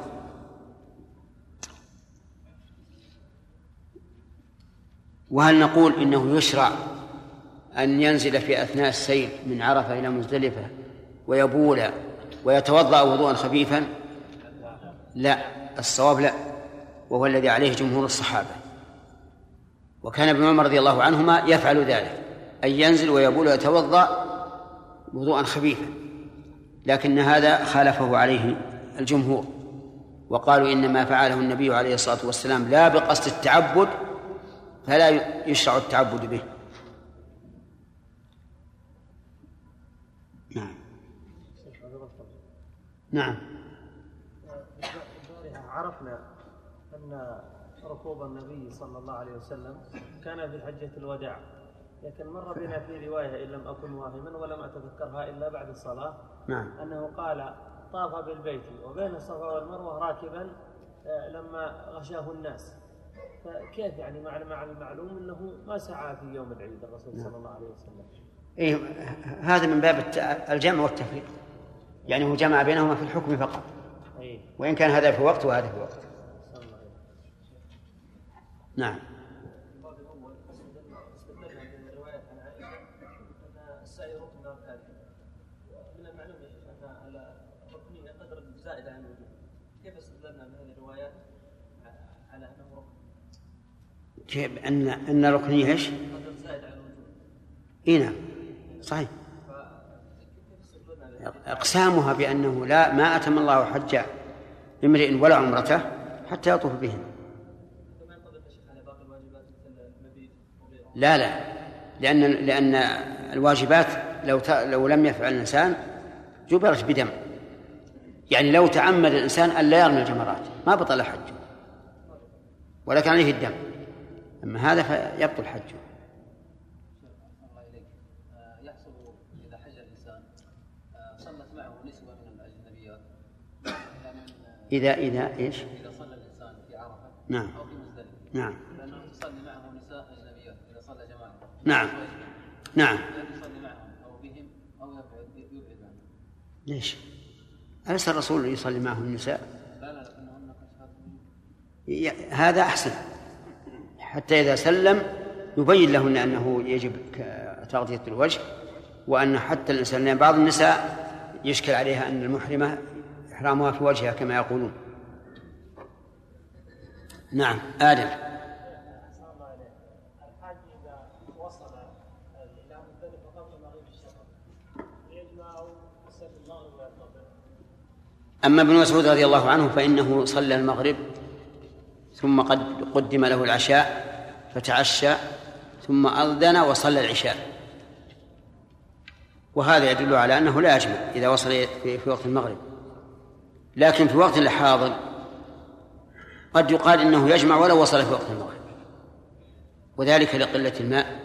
وهل نقول إنه يشرع أن ينزل في أثناء السير من عرفة إلى مزدلفة ويبول ويتوضأ وضوءا خفيفا؟ لا الصواب لا وهو الذي عليه جمهور الصحابة. وكان ابن عمر رضي الله عنهما يفعل ذلك أن ينزل ويبول ويتوضأ وضوءا خفيفا لكن هذا خالفه عليه الجمهور. وقالوا إنما فعله النبي عليه الصلاة والسلام لا بقصد التعبد فلا يشرع التعبد به نعم نعم. عرفنا أن ركوب النبي صلى الله عليه وسلم كان في حجة الوداع لكن مر بنا في رواية إن لم أكن واهما ولم أتذكرها إلا بعد الصلاة. نعم. أنه قال طاف بالبيت وبين الصفا والمروة راكبا آه، لما غشاه الناس. فكيف يعني مع مع المعلوم أنه ما سعى في يوم العيد الرسول صلى الله عليه وسلم. إيه هذا من باب الجمع والتفريق. يعني هو جمع بينهما في الحكم فقط. أيه. وإن كان هذا في وقت وهذا في وقت. نعم. أن أن ركنية إيش؟ إي نعم صحيح أقسامها بأنه لا ما أتم الله حج امرئ ولا عمرته حتى يطوف بهم لا لا. لأن لأن الواجبات لو لو لم يفعل الإنسان جبرت بدم. يعني لو تعمد الإنسان أن لا يرمي الجمرات ما بطل حجه ولكن عليه الدم. أما هذا فيبطل حجه يحصل إذا حج الإنسان صلت معه نسوة من الأجنبيات إذا إذا إيش؟ إذا صلى الإنسان في عرفة نعم. أو في مزدلفة. نعم. لأنه يصلي معه نساء أجنبيات إذا صلى جماعة. نعم. نعم. يصلي معهم أو بهم أو يبعد يبعد عنهم ليش؟ أليس الرسول يصلي معه النساء؟ لا لا لكنهن هذا أحسن. حتى إذا سلم يبين لهن أنه يجب تغطية الوجه وأن حتى الإنسان بعض النساء يشكل عليها أن المحرمة إحرامها في وجهها كما يقولون. نعم آدم. أما ابن مسعود رضي الله عنه فإنه صلى المغرب ثم قد قدم له العشاء فتعشى ثم أذن وصلى العشاء. وهذا يدل على أنه لا يجمع إذا وصل في, وقت المغرب. لكن في وقت الحاضر قد يقال إنه يجمع ولو وصل في وقت المغرب وذلك لقلة الماء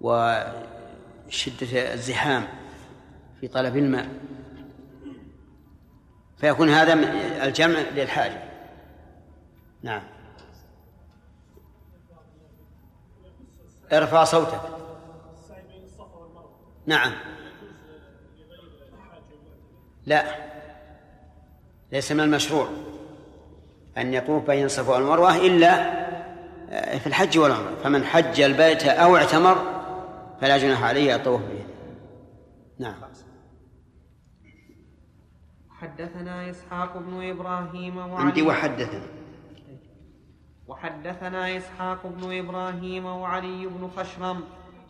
وشدة الزحام في طلب الماء. فيكون هذا الجمع للحاجة. نعم. ارفع صوتك. نعم. لا. ليس من المشروع أن يطوف بين الصفا والمروة إلا في الحج والعمرة. فمن حج البيت أو اعتمر فلا جناح عليه الطواف به. نعم. حدثنا إسحاق بن إبراهيم وعلي. عندي وحدثنا. وحدثنا إسحاق بن إبراهيم وعلي بن خشرم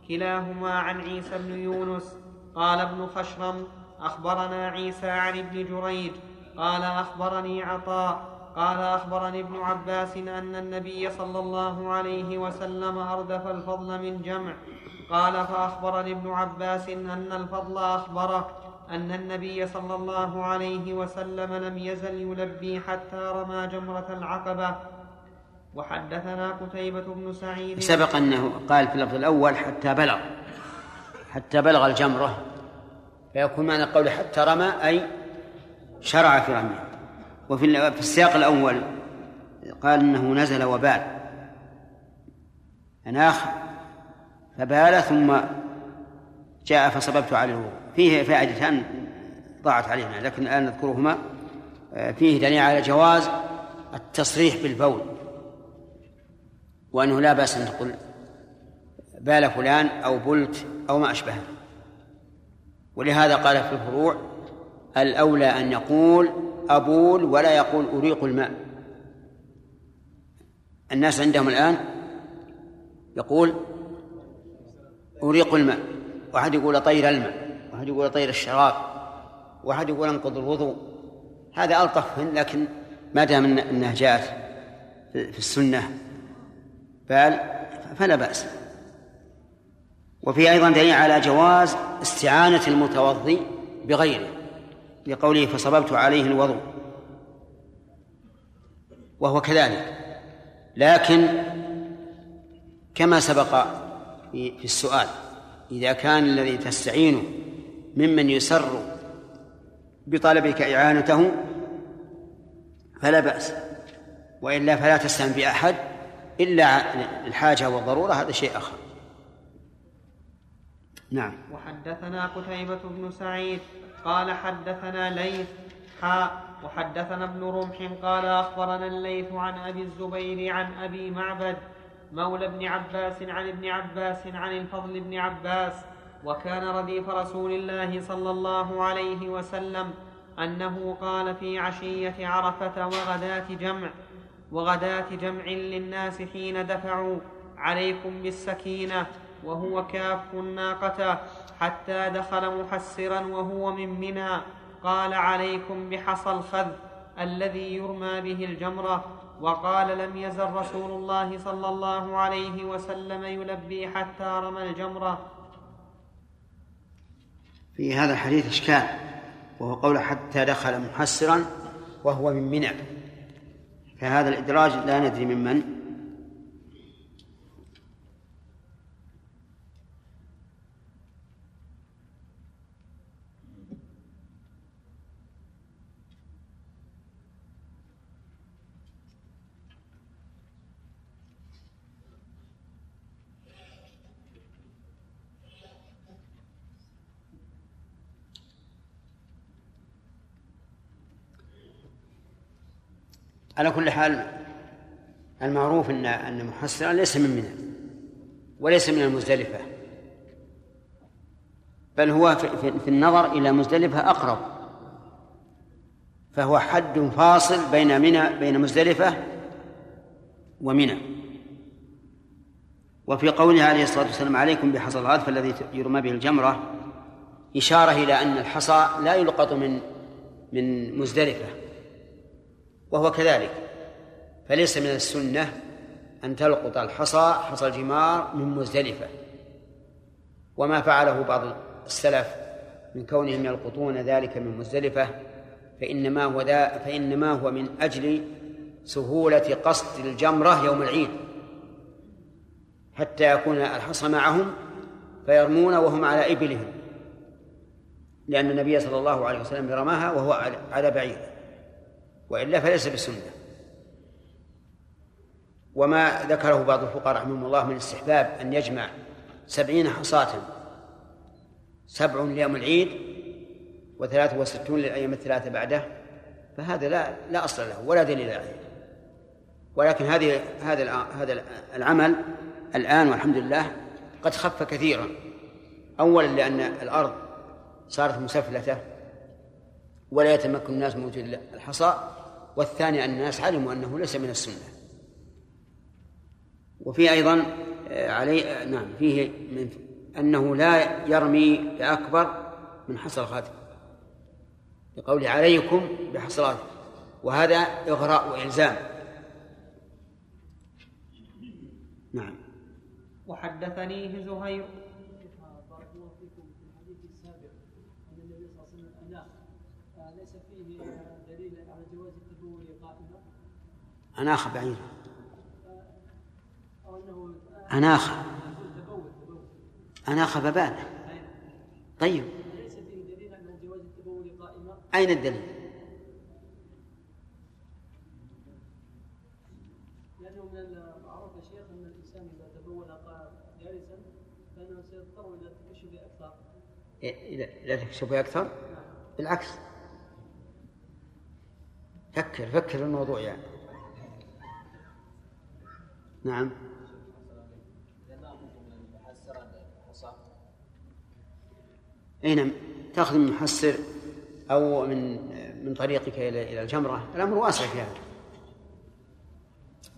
كلاهما عن عيسى بن يونس. قال ابن خشرم أخبرنا عيسى عن ابن جريج قال أخبرني عطاء قال أخبرني ابن عباس أن النبي صلى الله عليه وسلم أردف الفضل من جمع. قال فأخبرني ابن عباس أن الفضل أخبره أن النبي صلى الله عليه وسلم لم يزل يلبي حتى رمى جمرة العقبة. وحدثنا قتيبة بن سعيد. سبق أنه قال في اللفظ الأول حتى بلغ حتى بلغ الجمرة فيكون معنى قوله حتى رمى أي شرع في رميه وفي في السياق الأول قال إنه نزل وبال. أناخ فبال ثم جاء فصببت عليه. فيه فائدتان ضاعت علينا لكن الآن نذكرهما. فيه دليل على جواز التصريح بالبول. وأنه لا بأس أن تقول بال فلان أو بلت أو ما أشبهه. ولهذا قال في الفروع الأولى أن يقول أبول ولا يقول أريق الماء. الناس عندهم الآن يقول أريق الماء. واحد يقول أطير الماء واحد يقول أطير الشراب واحد يقول أنقض الوضوء. هذا ألطف لكن ما دام أنها جاءت في السنة فلا بأس. وفي أيضا دليل على جواز استعانة المتوضي بغيره. لقوله فصببت عليه الوضوء وهو كذلك. لكن كما سبق في السؤال إذا كان الذي تستعينه ممن يسر بطلبك إعانته فلا بأس. وإلا فلا تستعن بأحد إلا الحاجة والضرورة هذا شيء آخر. نعم. وحدثنا قتيبة بن سعيد قال حدثنا ليث حاء وحدثنا ابن رمح قال أخبرنا الليث عن أبي الزبير عن أبي معبد مولى ابن عباس عن ابن عباس عن الفضل بن عباس وكان رديف رسول الله صلى الله عليه وسلم أنه قال في عشية عرفة وغداة جمع وغداة جمع للناس حين دفعوا عليكم بالسكينة. وهو كاف الناقة حتى دخل محسرا وهو من منى. قال عليكم بحصى الخذ الذي يرمى به الجمرة. وقال لم يزل رسول الله صلى الله عليه وسلم يلبي حتى رمى الجمرة. في هذا الحديث إشكال وهو قول حتى دخل محسرا وهو من منى. فهذا الإدراج لا ندري ممن على كل حال المعروف ان أن محسرا ليس من منى وليس من المزدلفة بل هو في النظر إلى مزدلفة أقرب فهو حد فاصل بين منى بين مزدلفة ومنى. وفي قوله عليه الصلاة والسلام عليكم بحصى الغاث الذي يرمى به الجمرة إشارة إلى أن الحصى لا يلقط من من مزدلفة. وهو كذلك. فليس من السنة أن تلقط الحصى حصى الجمار من مزدلفة. وما فعله بعض السلف من كونهم يلقطون ذلك من مزدلفة فإنما هو ذا فإنما هو من أجل سهولة قصد الجمرة يوم العيد. حتى يكون الحصى معهم فيرمون وهم على إبلهم. لأن النبي صلى الله عليه وسلم رماها وهو على بعير وإلا فليس بسنة. وما ذكره بعض الفقهاء رحمهم الله من استحباب أن يجمع سبعين حصاة سبع ليوم العيد وثلاثة وستون للأيام الثلاثة بعده فهذا لا لا أصل له ولا دليل عليه. ولكن هذه هذا هذا العمل الآن والحمد لله قد خف كثيرا. أولا لأن الأرض صارت مسفلتة ولا يتمكن الناس من وجود الحصى والثاني أن الناس علموا أنه ليس من السنة. وفي أيضا آه، علي آه، نعم فيه من أنه لا يرمي بأكبر من حصى الخاتم. لقوله عليكم بحصرات وهذا إغراء وإلزام. نعم. وحدثنيه زهير. أناخ بعيرا أناخ. أناخ ببال طيب. أين الدليل؟ لأنه من المعروف يا شيخ أن الإنسان إذا تبول جالسا فإنه سيضطر إلى التكشف أكثر. إلى التكشف أكثر؟ بالعكس. فكر فكر الموضوع يعني. نعم. اي نعم. تأخذ من محسر أو من من طريقك إلى إلى الجمرة. الأمر واسع في هذا.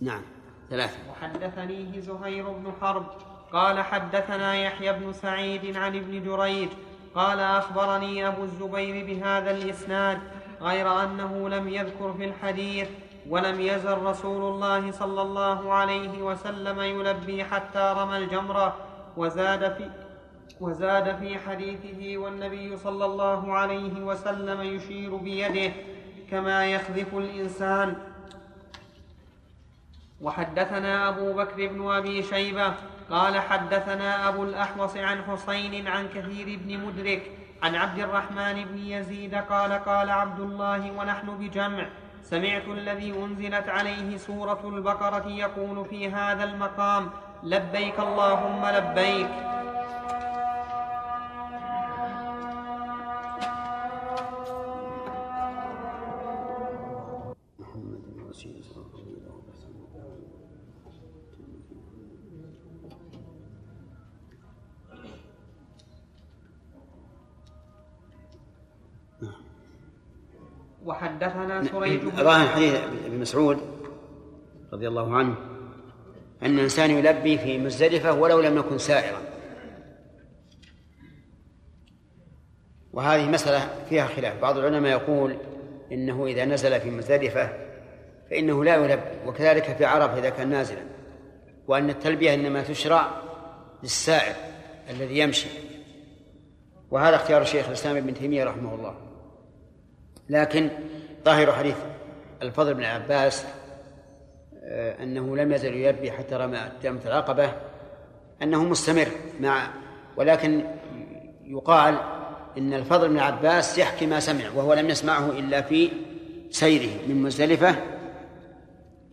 نعم. ثلاثة. وحدثنيه زهير بن حرب. قال حدثنا يحيى بن سعيد عن ابن جريج. قال أخبرني أبو الزبير بهذا الإسناد غير أنه لم يذكر في الحديث. ولم يزل رسول الله صلى الله عليه وسلم يلبي حتى رمى الجمرة وزاد في وزاد في حديثه والنبي صلى الله عليه وسلم يشير بيده كما يخذف الإنسان. وحدثنا أبو بكر بن أبي شيبة قال حدثنا أبو الأحوص عن حسين عن كثير بن مدرك عن عبد الرحمن بن يزيد قال قال عبد الله ونحن بجمع سمعت الذي أنزلت عليه سورة البقرة يقول في هذا المقام لبيك اللهم لبيك. وحدثنا سريج ظاهر حديث ابن مسعود رضي الله عنه أن الإنسان يلبي في مزدلفة ولو لم يكن سائرا. وهذه مسألة فيها خلاف. بعض العلماء يقول إنه إذا نزل في مزدلفة فإنه لا يلبي وكذلك في عرفة إذا كان نازلا. وأن التلبية إنما تشرع للسائر الذي يمشي. وهذا اختيار الشيخ الإسلام ابن تيمية رحمه الله. لكن ظاهر حديث الفضل بن عباس آه، أنه لم يزل يلبي حتى رمى جامة العقبة أنه مستمر مع ولكن يقال إن الفضل بن عباس يحكي ما سمع وهو لم يسمعه إلا في سيره من مزدلفة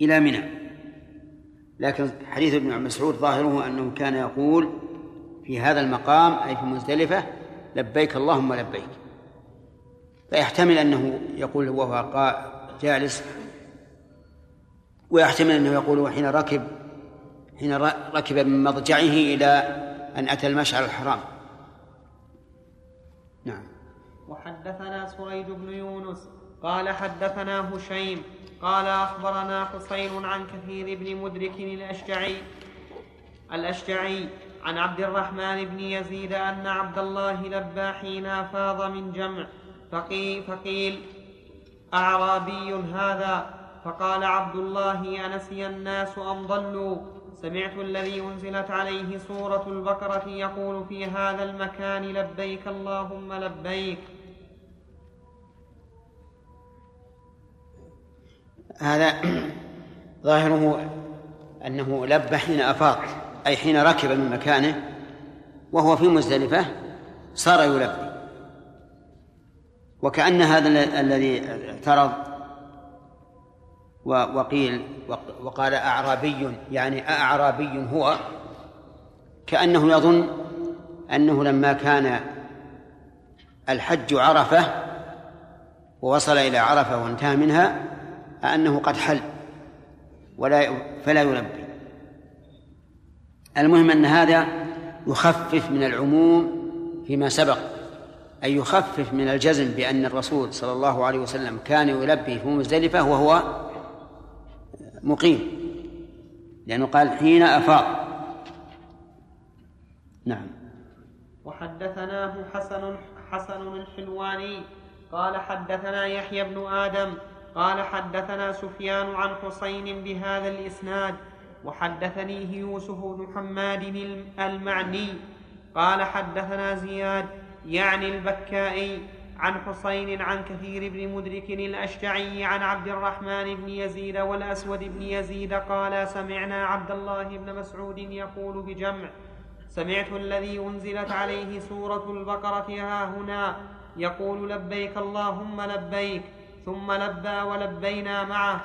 إلى منى. لكن حديث ابن مسعود ظاهره أنه كان يقول في هذا المقام أي في مزدلفة لبيك اللهم لبيك. فيحتمل أنه يقول وهو جالس ويحتمل أنه يقول حين ركب حين ركب من مضجعه إلى أن أتى المشعر الحرام. نعم. وحدثنا سريج بن يونس قال حدثنا هشيم قال أخبرنا حسين عن كثير بن مدرك الأشجعي الأشجعي عن عبد الرحمن بن يزيد أن عبد الله لبى حين أفاض من جمع فقيل, فقيل. أعرابي هذا. فقال عبد الله أنسي الناس أم ضلوا؟ سمعت الذي أنزلت عليه سورة البقرة يقول في هذا المكان لبيك اللهم لبيك. هذا ظاهره أنه لب حين أفاض أي حين ركب من مكانه وهو في مزدلفة صار يلبي. وكأن هذا الذي اعترض وقيل وقال أعرابي يعني أعرابي هو كأنه يظن أنه لما كان الحج عرفة ووصل إلى عرفة وانتهى منها أنه قد حل ولا فلا يلبي. المهم أن هذا يخفف من العموم فيما سبق. أن يخفف من الجزم بأن الرسول صلى الله عليه وسلم كان يلبي في مزدلفة وهو مقيم. لأنه قال حين أفاق. نعم. وحدثناه حسن حسن الحلواني. قال حدثنا يحيى بن آدم. قال حدثنا سفيان عن حسين بهذا الإسناد. وحدثنيه يوسف بن حماد المعني. قال حدثنا زياد. يعني البكائي عن حسين عن كثير بن مدرك الأشجعي عن عبد الرحمن بن يزيد والأسود بن يزيد قال سمعنا عبد الله بن مسعود يقول بجمع سمعت الذي أنزلت عليه سورة البقرة ها هنا يقول لبيك اللهم لبيك ثم لبى ولبينا معه.